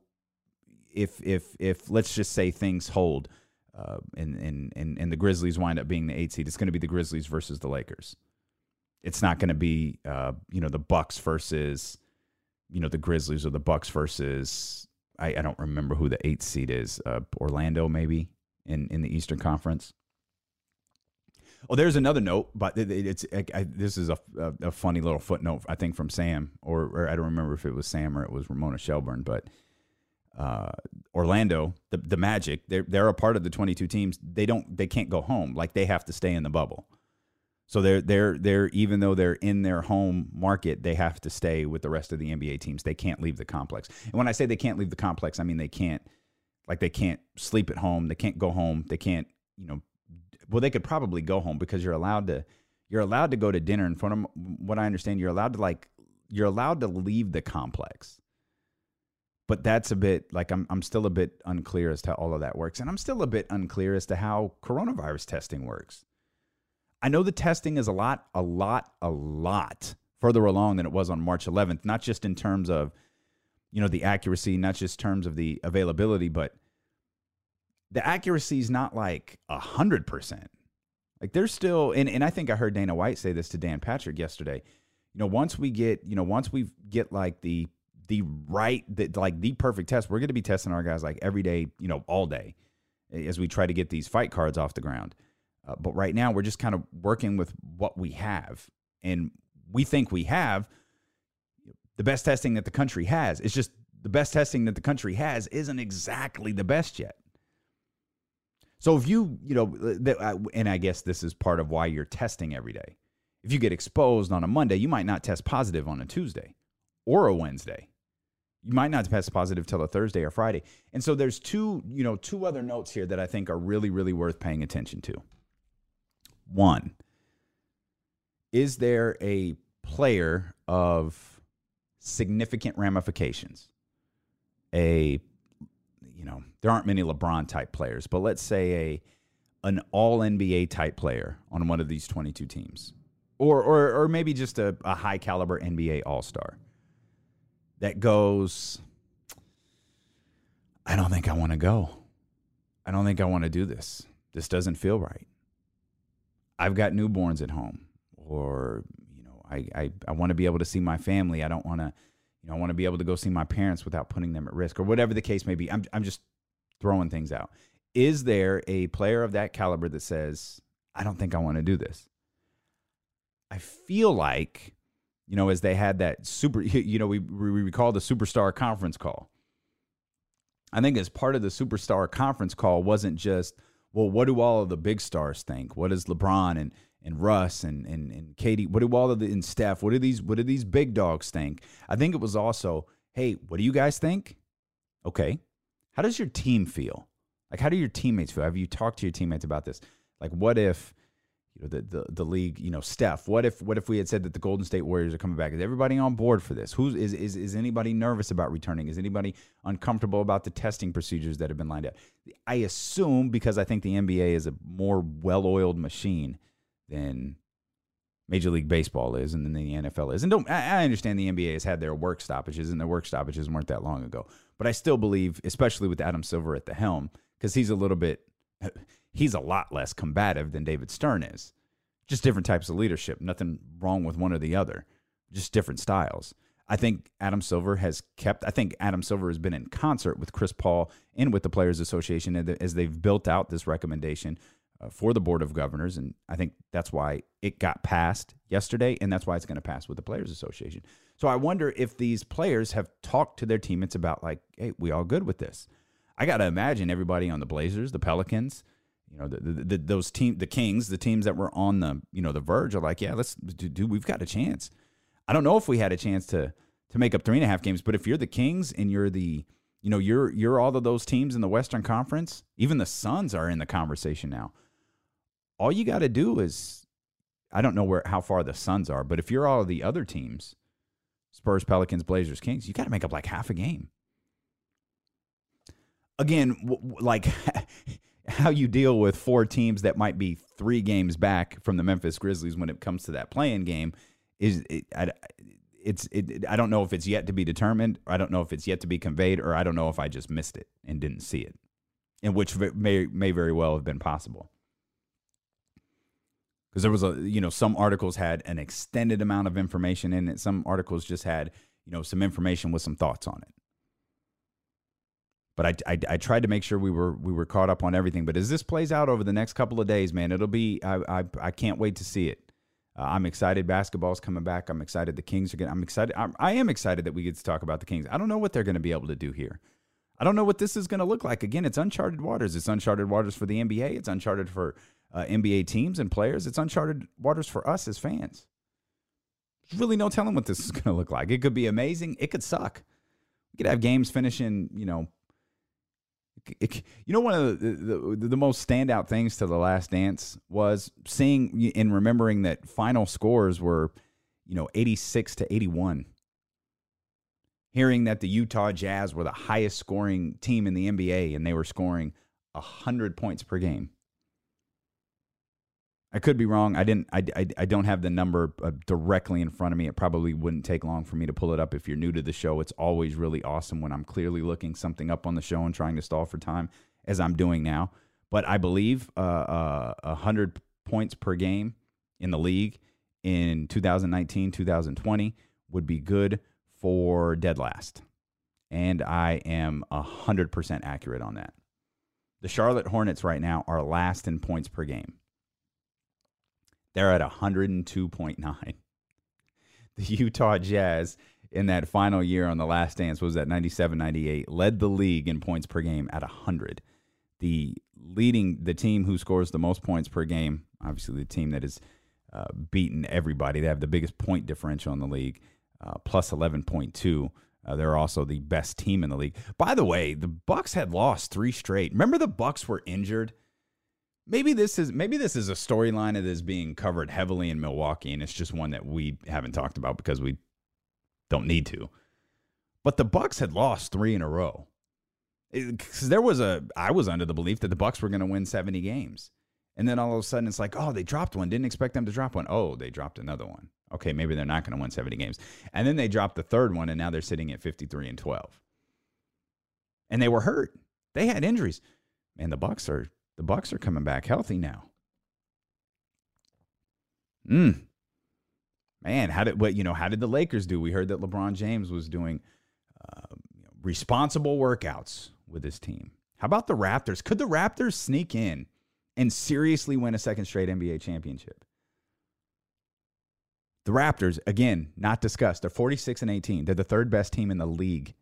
if if if let's just say things hold, uh, and and and and the Grizzlies wind up being the eight seed, it's going to be the Grizzlies versus the Lakers. It's not going to be uh, you know the Bucks versus you know the Grizzlies or the Bucks versus I, I don't remember who the eighth seed is. Uh, Orlando maybe in in the Eastern Conference. Oh, there's another note, but it's I, this is a, a, a funny little footnote I think from Sam, or, or I don't remember if it was Sam or it was Ramona Shelburne, but uh, Orlando, the the Magic, they're they're a part of the 22 teams. They don't they can't go home, like they have to stay in the bubble. So they're they're they're even though they're in their home market, they have to stay with the rest of the NBA teams. They can't leave the complex. And when I say they can't leave the complex, I mean they can't like they can't sleep at home, they can't go home, they can't, you know, well they could probably go home because you're allowed to you're allowed to go to dinner in front of what I understand you're allowed to like you're allowed to leave the complex. But that's a bit like I'm I'm still a bit unclear as to how all of that works and I'm still a bit unclear as to how coronavirus testing works. I know the testing is a lot, a lot, a lot further along than it was on March 11th, not just in terms of, you know, the accuracy, not just terms of the availability, but the accuracy is not like a hundred percent. Like there's still, and, and I think I heard Dana White say this to Dan Patrick yesterday. You know, once we get, you know, once we get like the the right, the, like the perfect test, we're going to be testing our guys like every day, you know, all day, as we try to get these fight cards off the ground. Uh, but right now, we're just kind of working with what we have. And we think we have the best testing that the country has. It's just the best testing that the country has isn't exactly the best yet. So if you, you know, and I guess this is part of why you're testing every day. If you get exposed on a Monday, you might not test positive on a Tuesday or a Wednesday. You might not test positive till a Thursday or Friday. And so there's two, you know, two other notes here that I think are really, really worth paying attention to. One, is there a player of significant ramifications? A, you know, there aren't many LeBron type players, but let's say a an all NBA type player on one of these 22 teams. Or, or, or maybe just a, a high caliber NBA all star that goes, I don't think I want to go. I don't think I want to do this. This doesn't feel right. I've got newborns at home, or you know, I I, I want to be able to see my family. I don't want to, you know, I want to be able to go see my parents without putting them at risk, or whatever the case may be. I'm I'm just throwing things out. Is there a player of that caliber that says, I don't think I want to do this? I feel like, you know, as they had that super, you know, we, we recall the superstar conference call. I think as part of the superstar conference call wasn't just, well, what do all of the big stars think? What does LeBron and and Russ and and and Katie? What do all of the and Steph? What do these what do these big dogs think? I think it was also, hey, what do you guys think? Okay, how does your team feel? Like, how do your teammates feel? Have you talked to your teammates about this? Like, what if you know the, the the league, you know, Steph. What if what if we had said that the Golden State Warriors are coming back? Is everybody on board for this? Who's is is is anybody nervous about returning? Is anybody uncomfortable about the testing procedures that have been lined up? I assume because I think the NBA is a more well-oiled machine than Major League Baseball is and then the NFL is. And don't I understand the NBA has had their work stoppages and their work stoppages weren't that long ago. But I still believe, especially with Adam Silver at the helm, because he's a little bit he's a lot less combative than David Stern is. Just different types of leadership. Nothing wrong with one or the other. Just different styles. I think Adam Silver has kept. I think Adam Silver has been in concert with Chris Paul and with the Players Association as they've built out this recommendation uh, for the Board of Governors, and I think that's why it got passed yesterday, and that's why it's going to pass with the Players Association. So I wonder if these players have talked to their teammates about like, hey, we all good with this. I got to imagine everybody on the Blazers, the Pelicans, you know, the, the, the, those team, the Kings, the teams that were on the, you know, the verge are like, yeah, let's do, we've got a chance. I don't know if we had a chance to, to make up three and a half games, but if you're the Kings and you're the, you know, you're, you're all of those teams in the Western Conference, even the Suns are in the conversation now. All you got to do is, I don't know where, how far the Suns are, but if you're all of the other teams, Spurs, Pelicans, Blazers, Kings, you got to make up like half a game. Again, w- like how you deal with four teams that might be three games back from the Memphis Grizzlies when it comes to that play-in game is it, it's it, I don't know if it's yet to be determined. I don't know if it's yet to be conveyed, or I don't know if I just missed it and didn't see it, and which may may very well have been possible. Because there was a you know some articles had an extended amount of information in it. Some articles just had you know some information with some thoughts on it. But I, I, I tried to make sure we were we were caught up on everything. But as this plays out over the next couple of days, man, it'll be I I, I can't wait to see it. Uh, I'm excited. Basketball's coming back. I'm excited. The Kings are getting. I'm excited. I'm, I am excited that we get to talk about the Kings. I don't know what they're going to be able to do here. I don't know what this is going to look like. Again, it's uncharted waters. It's uncharted waters for the NBA. It's uncharted for uh, NBA teams and players. It's uncharted waters for us as fans. There's really no telling what this is going to look like. It could be amazing. It could suck. We could have games finishing, you know, you know, one of the, the, the most standout things to the Last Dance was seeing and remembering that final scores were, you know, eighty six to eighty one. Hearing that the Utah Jazz were the highest scoring team in the NBA and they were scoring hundred points per game. I could be wrong. I didn't. I, I, I don't have the number uh, directly in front of me. It probably wouldn't take long for me to pull it up. If you're new to the show, it's always really awesome when I'm clearly looking something up on the show and trying to stall for time, as I'm doing now. But I believe uh, uh, hundred points per game in the league in 2019, 2020 would be good for dead last, and I am hundred percent accurate on that. The Charlotte Hornets right now are last in points per game. They're at 102.9. The Utah Jazz in that final year on the last dance was at 97 98, led the league in points per game at 100. The leading, the team who scores the most points per game, obviously the team that has uh, beaten everybody, they have the biggest point differential in the league, uh, plus 11.2. Uh, they're also the best team in the league. By the way, the Bucks had lost three straight. Remember the Bucks were injured maybe this is maybe this is a storyline that is being covered heavily in Milwaukee, and it's just one that we haven't talked about because we don't need to. But the Bucks had lost three in a row. Because there was a, I was under the belief that the Bucks were going to win seventy games, and then all of a sudden it's like, oh, they dropped one. Didn't expect them to drop one. Oh, they dropped another one. Okay, maybe they're not going to win seventy games, and then they dropped the third one, and now they're sitting at fifty-three and twelve. And they were hurt. They had injuries. Man, the Bucks are the Bucks are coming back healthy now. Mm. Man, how did what you know? How did the Lakers do? We heard that LeBron James was doing uh, responsible workouts with his team. How about the Raptors? Could the Raptors sneak in and seriously win a second straight NBA championship? The Raptors, again, not discussed. They're 46 and 18. They're the third best team in the league.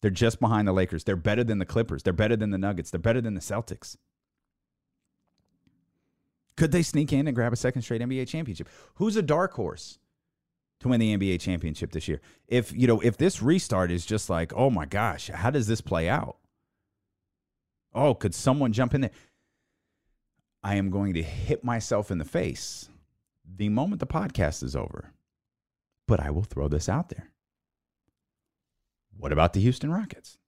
They're just behind the Lakers. They're better than the Clippers. They're better than the Nuggets. They're better than the Celtics. Could they sneak in and grab a second straight NBA championship? Who's a dark horse to win the NBA championship this year? If, you know, if this restart is just like, "Oh my gosh, how does this play out?" Oh, could someone jump in there? I am going to hit myself in the face the moment the podcast is over. But I will throw this out there. What about the Houston Rockets?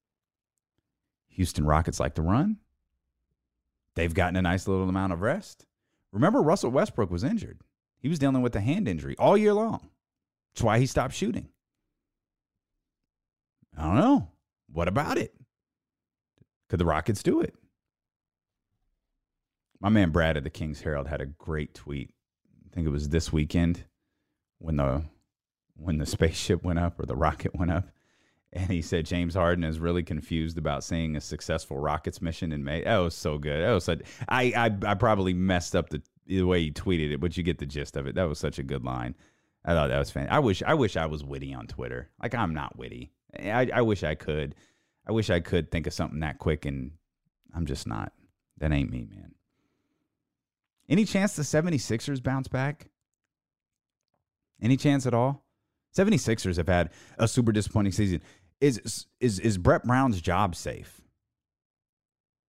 Houston Rockets like to run. They've gotten a nice little amount of rest. Remember, Russell Westbrook was injured. He was dealing with a hand injury all year long. That's why he stopped shooting. I don't know. What about it? Could the Rockets do it? My man Brad at the Kings Herald had a great tweet. I think it was this weekend when the when the spaceship went up or the rocket went up and he said James Harden is really confused about seeing a successful Rockets mission in May. That was so good. That was such, I, I I probably messed up the the way he tweeted it, but you get the gist of it. That was such a good line. I thought that was fan. I wish I wish I was witty on Twitter. Like I'm not witty. I, I wish I could. I wish I could think of something that quick, and I'm just not. That ain't me, man. Any chance the 76ers bounce back? Any chance at all? 76ers have had a super disappointing season. Is is is Brett Brown's job safe?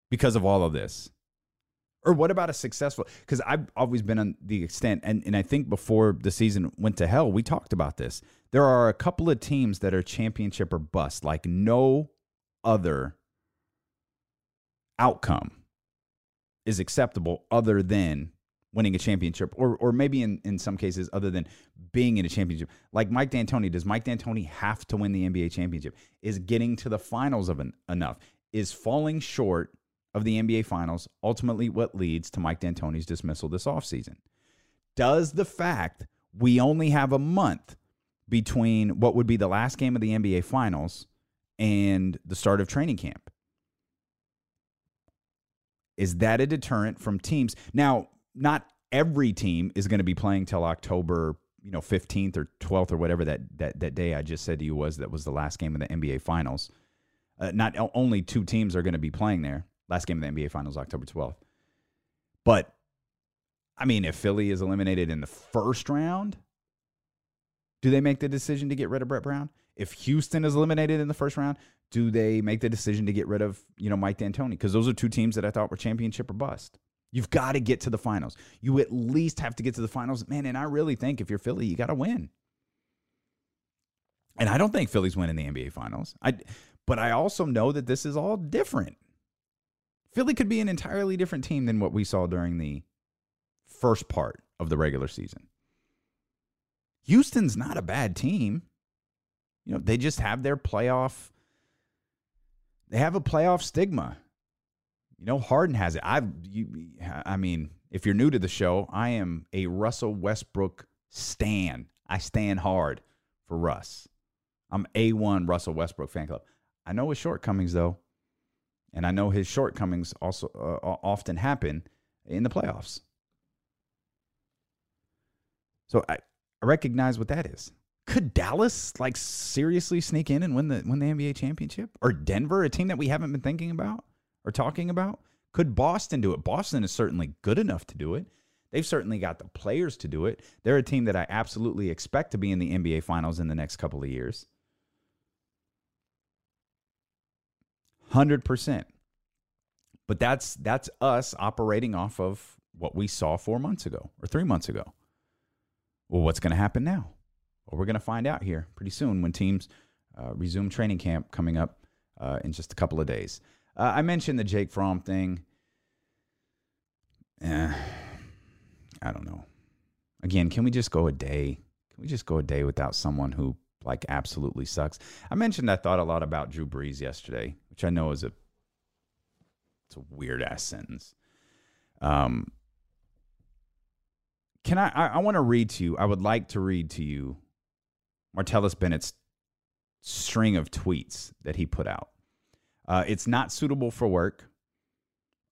Because of all of this. Or what about a successful because I've always been on the extent and, and I think before the season went to hell, we talked about this. There are a couple of teams that are championship or bust, like no other outcome is acceptable other than winning a championship, or or maybe in, in some cases other than being in a championship. Like Mike D'Antoni, does Mike D'Antoni have to win the NBA championship? Is getting to the finals of an, enough? Is falling short of the NBA finals ultimately what leads to Mike D'Antoni's dismissal this offseason? Does the fact we only have a month between what would be the last game of the NBA finals and the start of training camp is that a deterrent from teams? Now, not every team is going to be playing till October, you know, 15th or 12th or whatever that that that day I just said to you was that was the last game of the NBA finals. Uh, not only two teams are going to be playing there. Last game of the NBA finals October 12th. But I mean, if Philly is eliminated in the first round, do they make the decision to get rid of Brett Brown? If Houston is eliminated in the first round, do they make the decision to get rid of, you know, Mike D'Antoni? Because those are two teams that I thought were championship or bust. You've got to get to the finals. You at least have to get to the finals. Man, and I really think if you're Philly, you got to win. And I don't think Philly's winning the NBA finals. I but I also know that this is all different. Philly could be an entirely different team than what we saw during the first part of the regular season. Houston's not a bad team. You know, they just have their playoff they have a playoff stigma. You know, Harden has it. I, you, I mean, if you're new to the show, I am a Russell Westbrook stan. I stand hard for Russ. I'm a1 Russell Westbrook fan club. I know his shortcomings though, and I know his shortcomings also uh, often happen in the playoffs. So I, I recognize what that is. Could Dallas like seriously sneak in and win the win the NBA championship? Or Denver, a team that we haven't been thinking about or talking about? Could Boston do it? Boston is certainly good enough to do it. They've certainly got the players to do it. They're a team that I absolutely expect to be in the NBA finals in the next couple of years. 100%. But that's that's us operating off of what we saw 4 months ago or 3 months ago. Well, what's going to happen now? Well, we're going to find out here pretty soon when teams uh, resume training camp coming up uh, in just a couple of days. Uh, I mentioned the Jake Fromm thing. Eh, I don't know. Again, can we just go a day? Can we just go a day without someone who like absolutely sucks? I mentioned I thought a lot about Drew Brees yesterday, which I know is a it's a weird ass sentence. Um, can I? I, I want to read to you. I would like to read to you Martellus Bennett's string of tweets that he put out. Uh, it's not suitable for work,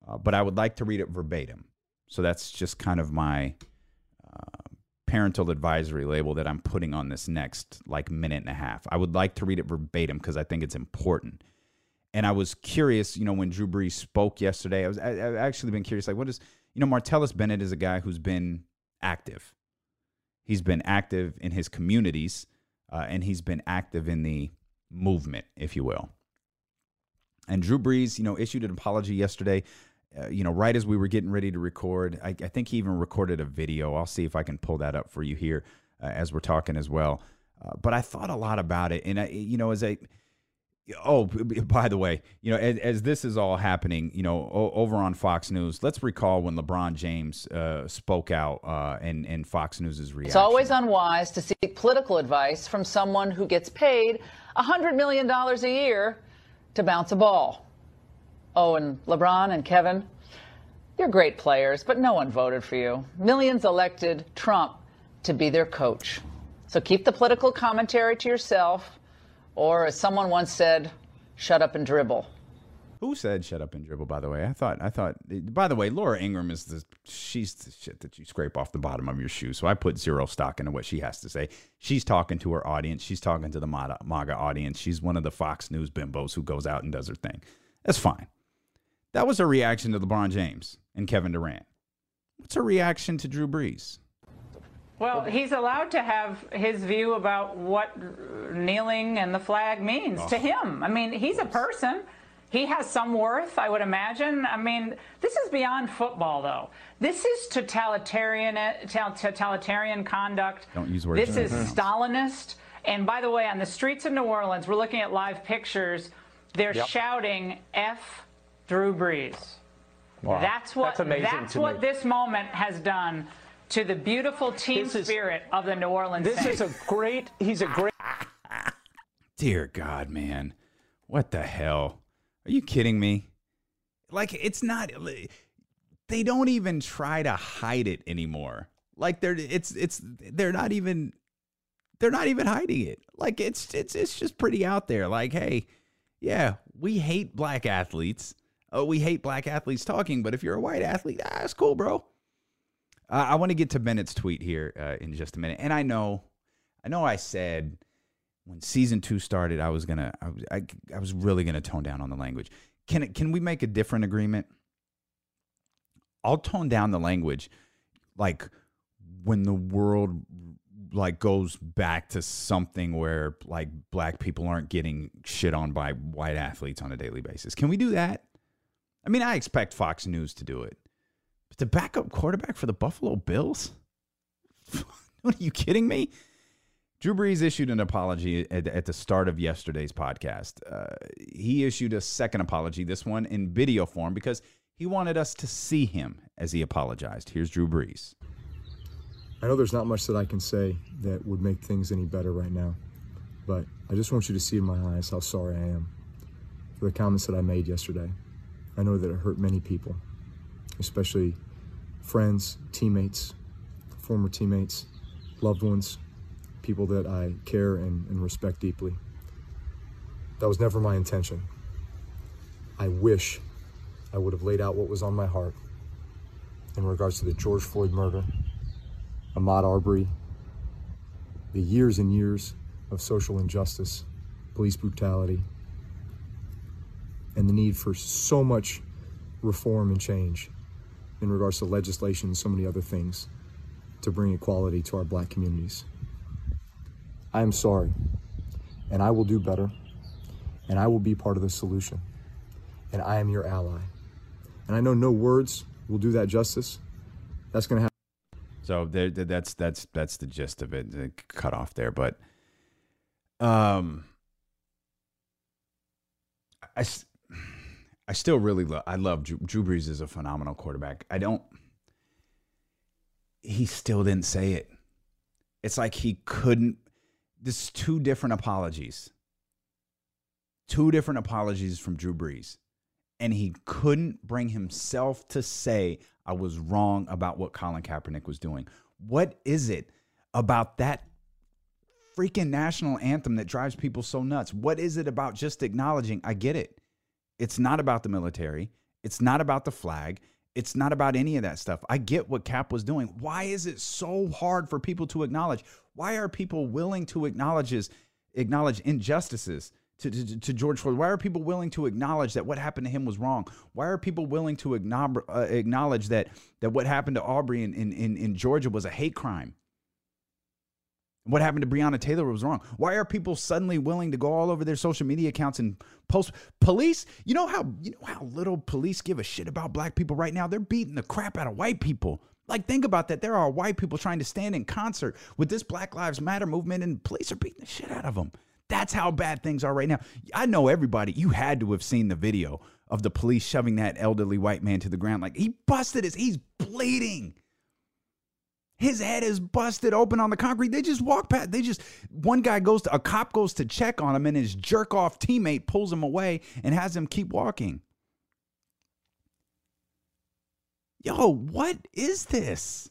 uh, but I would like to read it verbatim. So that's just kind of my uh, parental advisory label that I'm putting on this next like minute and a half. I would like to read it verbatim because I think it's important. And I was curious, you know, when Drew Brees spoke yesterday, I was I, I've actually been curious, like, what is, you know, Martellus Bennett is a guy who's been active. He's been active in his communities uh, and he's been active in the movement, if you will. And Drew Brees, you know, issued an apology yesterday. Uh, you know, right as we were getting ready to record, I, I, think he even recorded a video. I'll see if I can pull that up for you here uh, as we're talking as well. Uh, but I thought a lot about it, and I, you know, as I Oh, by the way, you know, as, as, this is all happening, you know, o- over on Fox News, let's recall when LeBron James uh, spoke out uh, and, and Fox News's reaction. It's always unwise to seek political advice from someone who gets paid $100 million a year to bounce a ball. Oh, and LeBron and Kevin, you're great players, but no one voted for you. Millions elected Trump to be their coach. So keep the political commentary to yourself or as someone once said, shut up and dribble. Who said shut up and dribble, by the way? I thought, I thought, by the way, Laura Ingraham is the, she's the shit that you scrape off the bottom of your shoe. So I put zero stock into what she has to say. She's talking to her audience. She's talking to the MAGA audience. She's one of the Fox News bimbos who goes out and does her thing. That's fine. That was her reaction to LeBron James and Kevin Durant. What's her reaction to Drew Brees? Well, he's allowed to have his view about what kneeling and the flag means oh. to him. I mean, he's a person. He has some worth, I would imagine. I mean, this is beyond football, though. This is totalitarian totalitarian conduct. Don't use words. This is Stalinist. And by the way, on the streets of New Orleans, we're looking at live pictures. They're yep. shouting "F Drew Brees." Wow. That's what That's amazing that's to what me. this moment has done to the beautiful team This is- spirit of the New Orleans This Saints. is a great. He's a great. Dear God, man. What the hell? Are you kidding me? Like, it's not. They don't even try to hide it anymore. Like they're it's it's they're not even they're not even hiding it. Like it's it's it's just pretty out there. Like, hey, yeah, we hate black athletes. Oh, we hate black athletes talking, but if you're a white athlete, ah, that's cool, bro. Uh, I want to get to Bennett's tweet here uh, in just a minute, and I know, I know, I said when season two started, I was gonna, I was, I, I was really gonna tone down on the language. Can it, can we make a different agreement? I'll tone down the language, like when the world like goes back to something where like black people aren't getting shit on by white athletes on a daily basis. Can we do that? I mean, I expect Fox News to do it, but the backup quarterback for the Buffalo Bills? what are you kidding me? Drew Brees issued an apology at, at the start of yesterday's podcast. Uh, he issued a second apology, this one in video form, because he wanted us to see him as he apologized. Here's Drew Brees. I know there's not much that I can say that would make things any better right now, but I just want you to see in my eyes how sorry I am for the comments that I made yesterday. I know that it hurt many people, especially friends, teammates, former teammates, loved ones, people that I care and, and respect deeply. That was never my intention. I wish I would have laid out what was on my heart in regards to the George Floyd murder, Ahmaud Arbery, the years and years of social injustice, police brutality, and the need for so much reform and change in regards to legislation and so many other things to bring equality to our black communities. I am sorry, and I will do better, and I will be part of the solution, and I am your ally. And I know no words will do that justice. That's going to happen. So there, that's that's that's the gist of it. Cut off there, but um, I I still really love. I love Drew, Drew Brees is a phenomenal quarterback. I don't. He still didn't say it. It's like he couldn't. This is two different apologies. Two different apologies from Drew Brees and he couldn't bring himself to say I was wrong about what Colin Kaepernick was doing. What is it about that freaking national anthem that drives people so nuts? What is it about just acknowledging I get it. It's not about the military. It's not about the flag. It's not about any of that stuff. I get what Cap was doing. Why is it so hard for people to acknowledge? Why are people willing to acknowledge acknowledge injustices? to, to, to George Floyd? Why are people willing to acknowledge that what happened to him was wrong? Why are people willing to acknowledge, uh, acknowledge that that what happened to Arbery in, in, in, in Georgia was a hate crime? What happened to Breonna Taylor was wrong. Why are people suddenly willing to go all over their social media accounts and post police? You know how you know how little police give a shit about black people right now? They're beating the crap out of white people. Like think about that. There are white people trying to stand in concert with this Black Lives Matter movement and police are beating the shit out of them. That's how bad things are right now. I know everybody, you had to have seen the video of the police shoving that elderly white man to the ground. Like he busted his, he's bleeding. His head is busted open on the concrete. They just walk past. They just, one guy goes to, a cop goes to check on him and his jerk off teammate pulls him away and has him keep walking. Yo, what is this?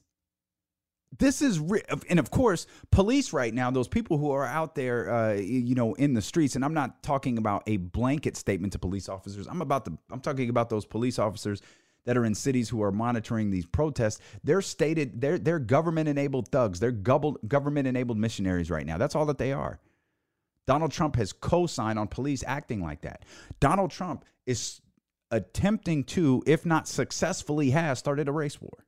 this is re- and of course police right now those people who are out there uh, you know in the streets and i'm not talking about a blanket statement to police officers i'm about the i'm talking about those police officers that are in cities who are monitoring these protests they're stated they're they're government enabled thugs. They're government enabled missionaries right now. That's all that they are. Donald trump has co-signed on police acting like that. Donald trump is attempting to if not successfully has started a race war.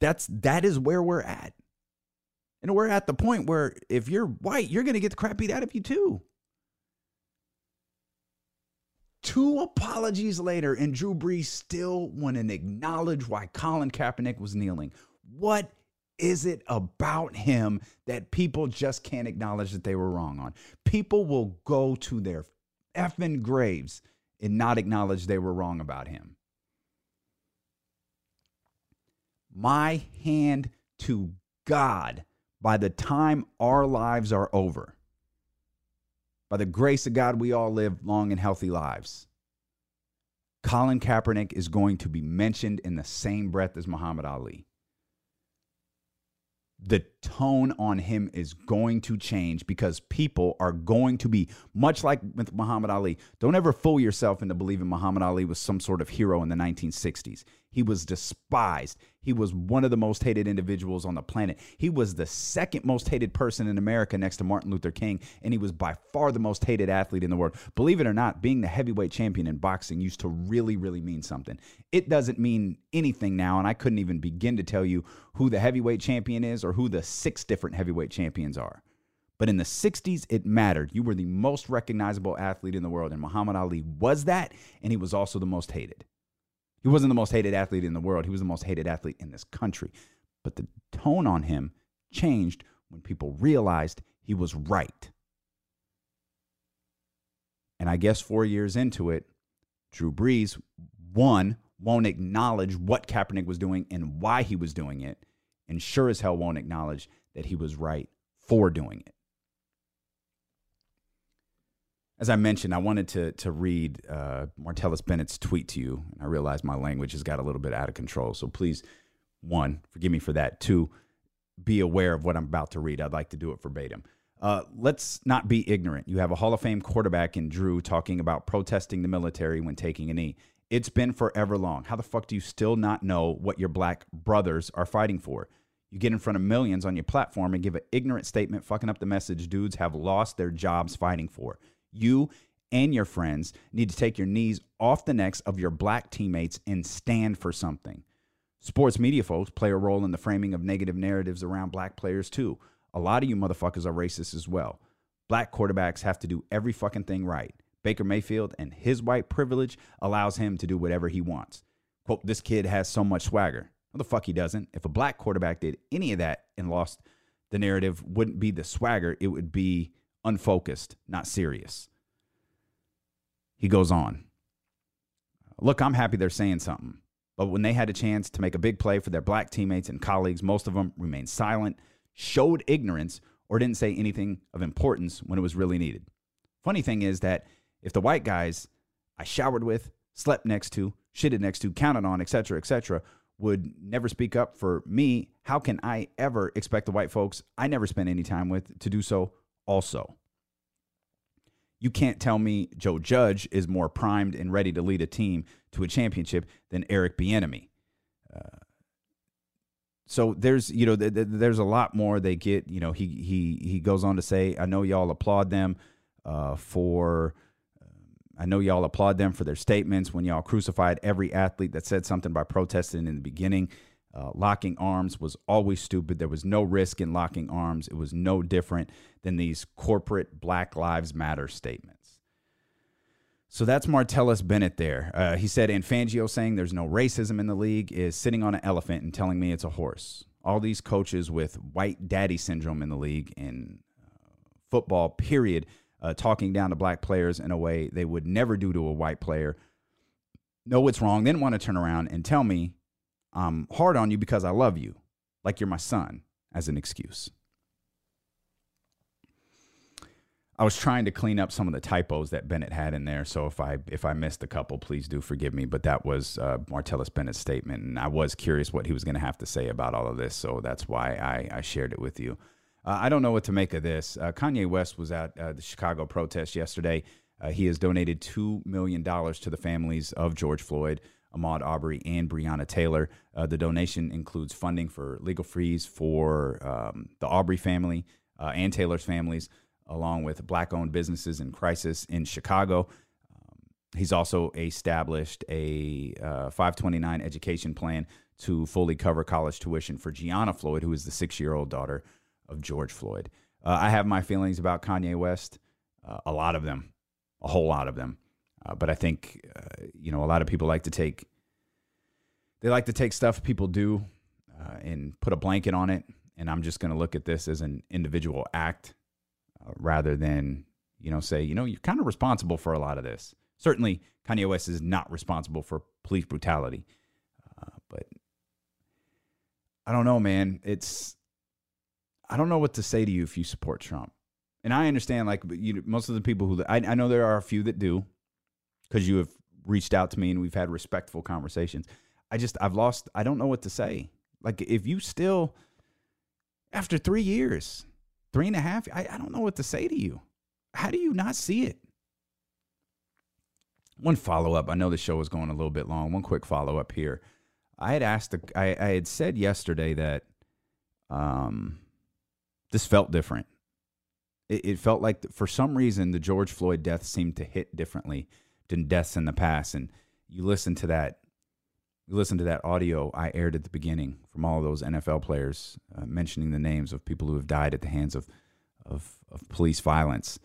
That's that is where we're at. And we're at the point where if you're white, you're going to get the crap beat out of you too. Two apologies later, and Drew Brees still to acknowledge why Colin Kaepernick was kneeling. What is it about him that people just can't acknowledge that they were wrong on? People will go to their effing graves and not acknowledge they were wrong about him. My hand to God, by the time our lives are over, by the grace of God, we all live long and healthy lives. Colin Kaepernick is going to be mentioned in the same breath as Muhammad Ali the tone on him is going to change because people are going to be much like with Muhammad Ali. Don't ever fool yourself into believing Muhammad Ali was some sort of hero in the 1960s. He was despised. He was one of the most hated individuals on the planet. He was the second most hated person in America next to Martin Luther King, and he was by far the most hated athlete in the world. Believe it or not, being the heavyweight champion in boxing used to really, really mean something. It doesn't mean anything now, and I couldn't even begin to tell you who the heavyweight champion is or who the six different heavyweight champions are. But in the 60s, it mattered. You were the most recognizable athlete in the world, and Muhammad Ali was that, and he was also the most hated. He wasn't the most hated athlete in the world. He was the most hated athlete in this country. But the tone on him changed when people realized he was right. And I guess four years into it, Drew Brees, one, won't acknowledge what Kaepernick was doing and why he was doing it, and sure as hell won't acknowledge that he was right for doing it as I mentioned, I wanted to to read uh, Martellus Bennett's tweet to you, and I realize my language has got a little bit out of control. So please, one, forgive me for that. Two, be aware of what I'm about to read. I'd like to do it verbatim. Uh, let's not be ignorant. You have a Hall of Fame quarterback in Drew talking about protesting the military when taking a knee. It's been forever long. How the fuck do you still not know what your black brothers are fighting for? You get in front of millions on your platform and give an ignorant statement, fucking up the message dudes have lost their jobs fighting for you and your friends need to take your knees off the necks of your black teammates and stand for something. Sports media folks play a role in the framing of negative narratives around black players too. A lot of you motherfuckers are racist as well. Black quarterbacks have to do every fucking thing right. Baker Mayfield and his white privilege allows him to do whatever he wants. Quote, this kid has so much swagger. No, the fuck he doesn't. If a black quarterback did any of that and lost, the narrative wouldn't be the swagger, it would be unfocused, not serious. He goes on. Look, I'm happy they're saying something. But when they had a chance to make a big play for their black teammates and colleagues, most of them remained silent, showed ignorance, or didn't say anything of importance when it was really needed. Funny thing is that if the white guys I showered with, slept next to, shitted next to, counted on, etc., etc., would never speak up for me, how can I ever expect the white folks I never spent any time with to do so also. You can't tell me Joe Judge is more primed and ready to lead a team to a championship than Eric Bieniemy. Uh, so there's you know th- th- there's a lot more they get. You know he he he goes on to say, I know y'all applaud them uh, for. I know y'all applaud them for their statements when y'all crucified every athlete that said something by protesting in the beginning. Uh, locking arms was always stupid. There was no risk in locking arms. It was no different than these corporate Black Lives Matter statements. So that's Martellus Bennett there. Uh, he said, and Fangio saying there's no racism in the league is sitting on an elephant and telling me it's a horse. All these coaches with white daddy syndrome in the league in uh, football, period, uh, talking down to black players in a way they would never do to a white player, know what's wrong, then want to turn around and tell me I'm hard on you because I love you, like you're my son, as an excuse. I was trying to clean up some of the typos that Bennett had in there, so if I if I missed a couple, please do forgive me. But that was uh, Martellus Bennett's statement, and I was curious what he was going to have to say about all of this, so that's why I, I shared it with you. Uh, I don't know what to make of this. Uh, Kanye West was at uh, the Chicago protest yesterday. Uh, he has donated two million dollars to the families of George Floyd. Ahmaud Arbery, and Breonna Taylor. Uh, the donation includes funding for legal fees for um, the Aubrey family uh, and Taylor's families, along with black owned businesses in crisis in Chicago. Um, he's also established a uh, 529 education plan to fully cover college tuition for Gianna Floyd, who is the six year old daughter of George Floyd. Uh, I have my feelings about Kanye West, uh, a lot of them, a whole lot of them. Uh, but I think uh, you know a lot of people like to take they like to take stuff people do uh, and put a blanket on it. And I'm just going to look at this as an individual act uh, rather than you know say you know you're kind of responsible for a lot of this. Certainly, Kanye West is not responsible for police brutality, but I don't know, man. It's I don't know what to say to you if you support Trump, and I understand like you, most of the people who I, I know there are a few that do because you have reached out to me and we've had respectful conversations. I just I've lost. I don't know what to say. Like if you still after three years, three and a half, I, I don't know what to say to you. How do you not see it? One follow up. I know the show is going a little bit long. One quick follow up here. I had asked, I, I had said yesterday that um, this felt different. It, it felt like for some reason the George Floyd death seemed to hit differently than deaths in the past. And you listen to that, you listen to that audio I aired at the beginning from all those NFL players uh, mentioning the names of people who have died at the hands of, of, of police violence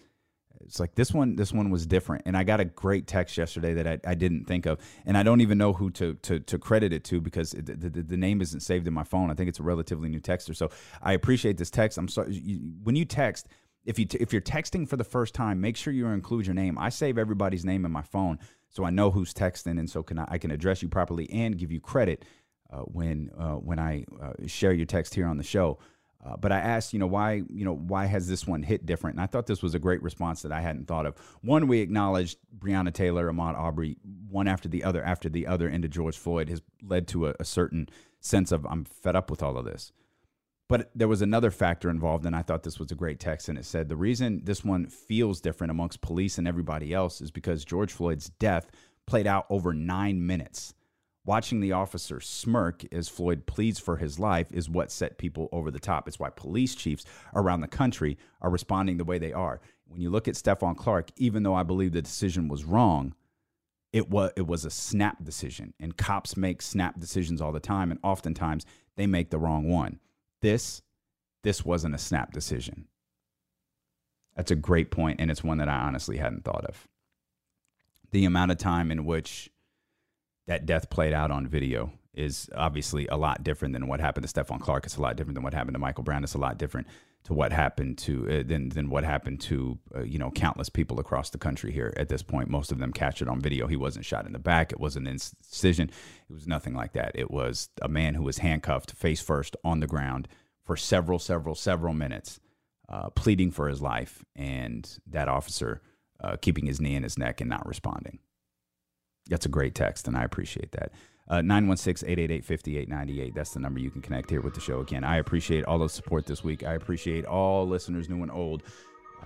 it's like this one this one was different. And i got a great text yesterday that i, I didn't think of. And i don't even know who to to, to credit it to because it, the, the, the, name isn't saved in my phone. I think it's a relatively new texter. So i appreciate this text. I'm sorry you, when you text if you t- if you're texting for the first time make sure you include your name. I save everybody's name in my phone so i know who's texting and so can i, I can address you properly and give you credit uh, when uh, when i uh, share your text here on the show uh, but I asked, you know, why, you know, why has this one hit different? And I thought this was a great response that I hadn't thought of. One, we acknowledged Breonna Taylor, Ahmaud Arbery, one after the other after the other into George Floyd has led to a, a certain sense of I'm fed up with all of this. But there was another factor involved, and I thought this was a great text. And it said the reason this one feels different amongst police and everybody else is because George Floyd's death played out over nine minutes. Watching the officer smirk as Floyd pleads for his life is what set people over the top. It's why police chiefs around the country are responding the way they are. When you look at Stephon Clark, even though I believe the decision was wrong, it was it was a snap decision. And cops make snap decisions all the time, and oftentimes they make the wrong one. This this wasn't a snap decision. That's a great point, and it's one that I honestly hadn't thought of. The amount of time in which that death played out on video is obviously a lot different than what happened to Stephon Clark. It's a lot different than what happened to Michael Brown. It's a lot different to what happened to uh, than than what happened to uh, you know countless people across the country here at this point. Most of them captured on video. He wasn't shot in the back. It wasn't an incision. It was nothing like that. It was a man who was handcuffed face first on the ground for several, several, several minutes, uh, pleading for his life, and that officer uh, keeping his knee in his neck and not responding. That's a great text, and I appreciate that. Uh, 916 888 5898. That's the number you can connect here with the show. Again, I appreciate all the support this week. I appreciate all listeners, new and old,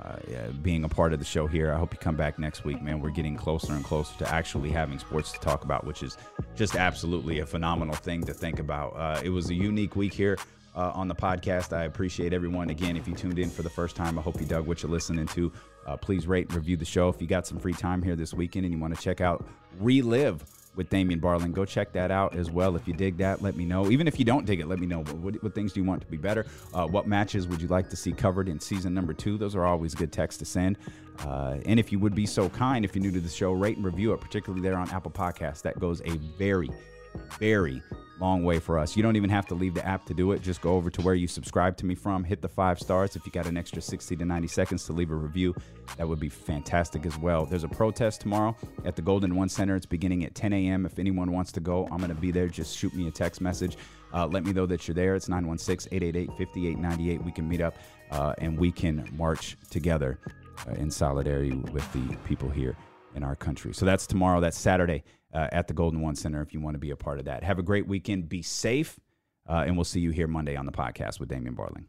uh, yeah, being a part of the show here. I hope you come back next week, man. We're getting closer and closer to actually having sports to talk about, which is just absolutely a phenomenal thing to think about. Uh, it was a unique week here. Uh, on the podcast. I appreciate everyone. Again, if you tuned in for the first time, I hope you dug what you're listening to. Uh, please rate and review the show. If you got some free time here this weekend and you want to check out Relive with Damien Barling, go check that out as well. If you dig that, let me know. Even if you don't dig it, let me know. What, what things do you want to be better? Uh, what matches would you like to see covered in season number two? Those are always good texts to send. Uh, and if you would be so kind, if you're new to the show, rate and review it, particularly there on Apple Podcasts. That goes a very, very long way for us. You don't even have to leave the app to do it. Just go over to where you subscribe to me from, hit the five stars. If you got an extra 60 to 90 seconds to leave a review, that would be fantastic as well. There's a protest tomorrow at the Golden One Center. It's beginning at 10 a.m. If anyone wants to go, I'm going to be there. Just shoot me a text message. Uh, let me know that you're there. It's 916 888 5898. We can meet up uh, and we can march together uh, in solidarity with the people here in our country. So that's tomorrow. That's Saturday uh, at the Golden One Center if you want to be a part of that. Have a great weekend. Be safe. Uh, and we'll see you here Monday on the podcast with Damien Barling.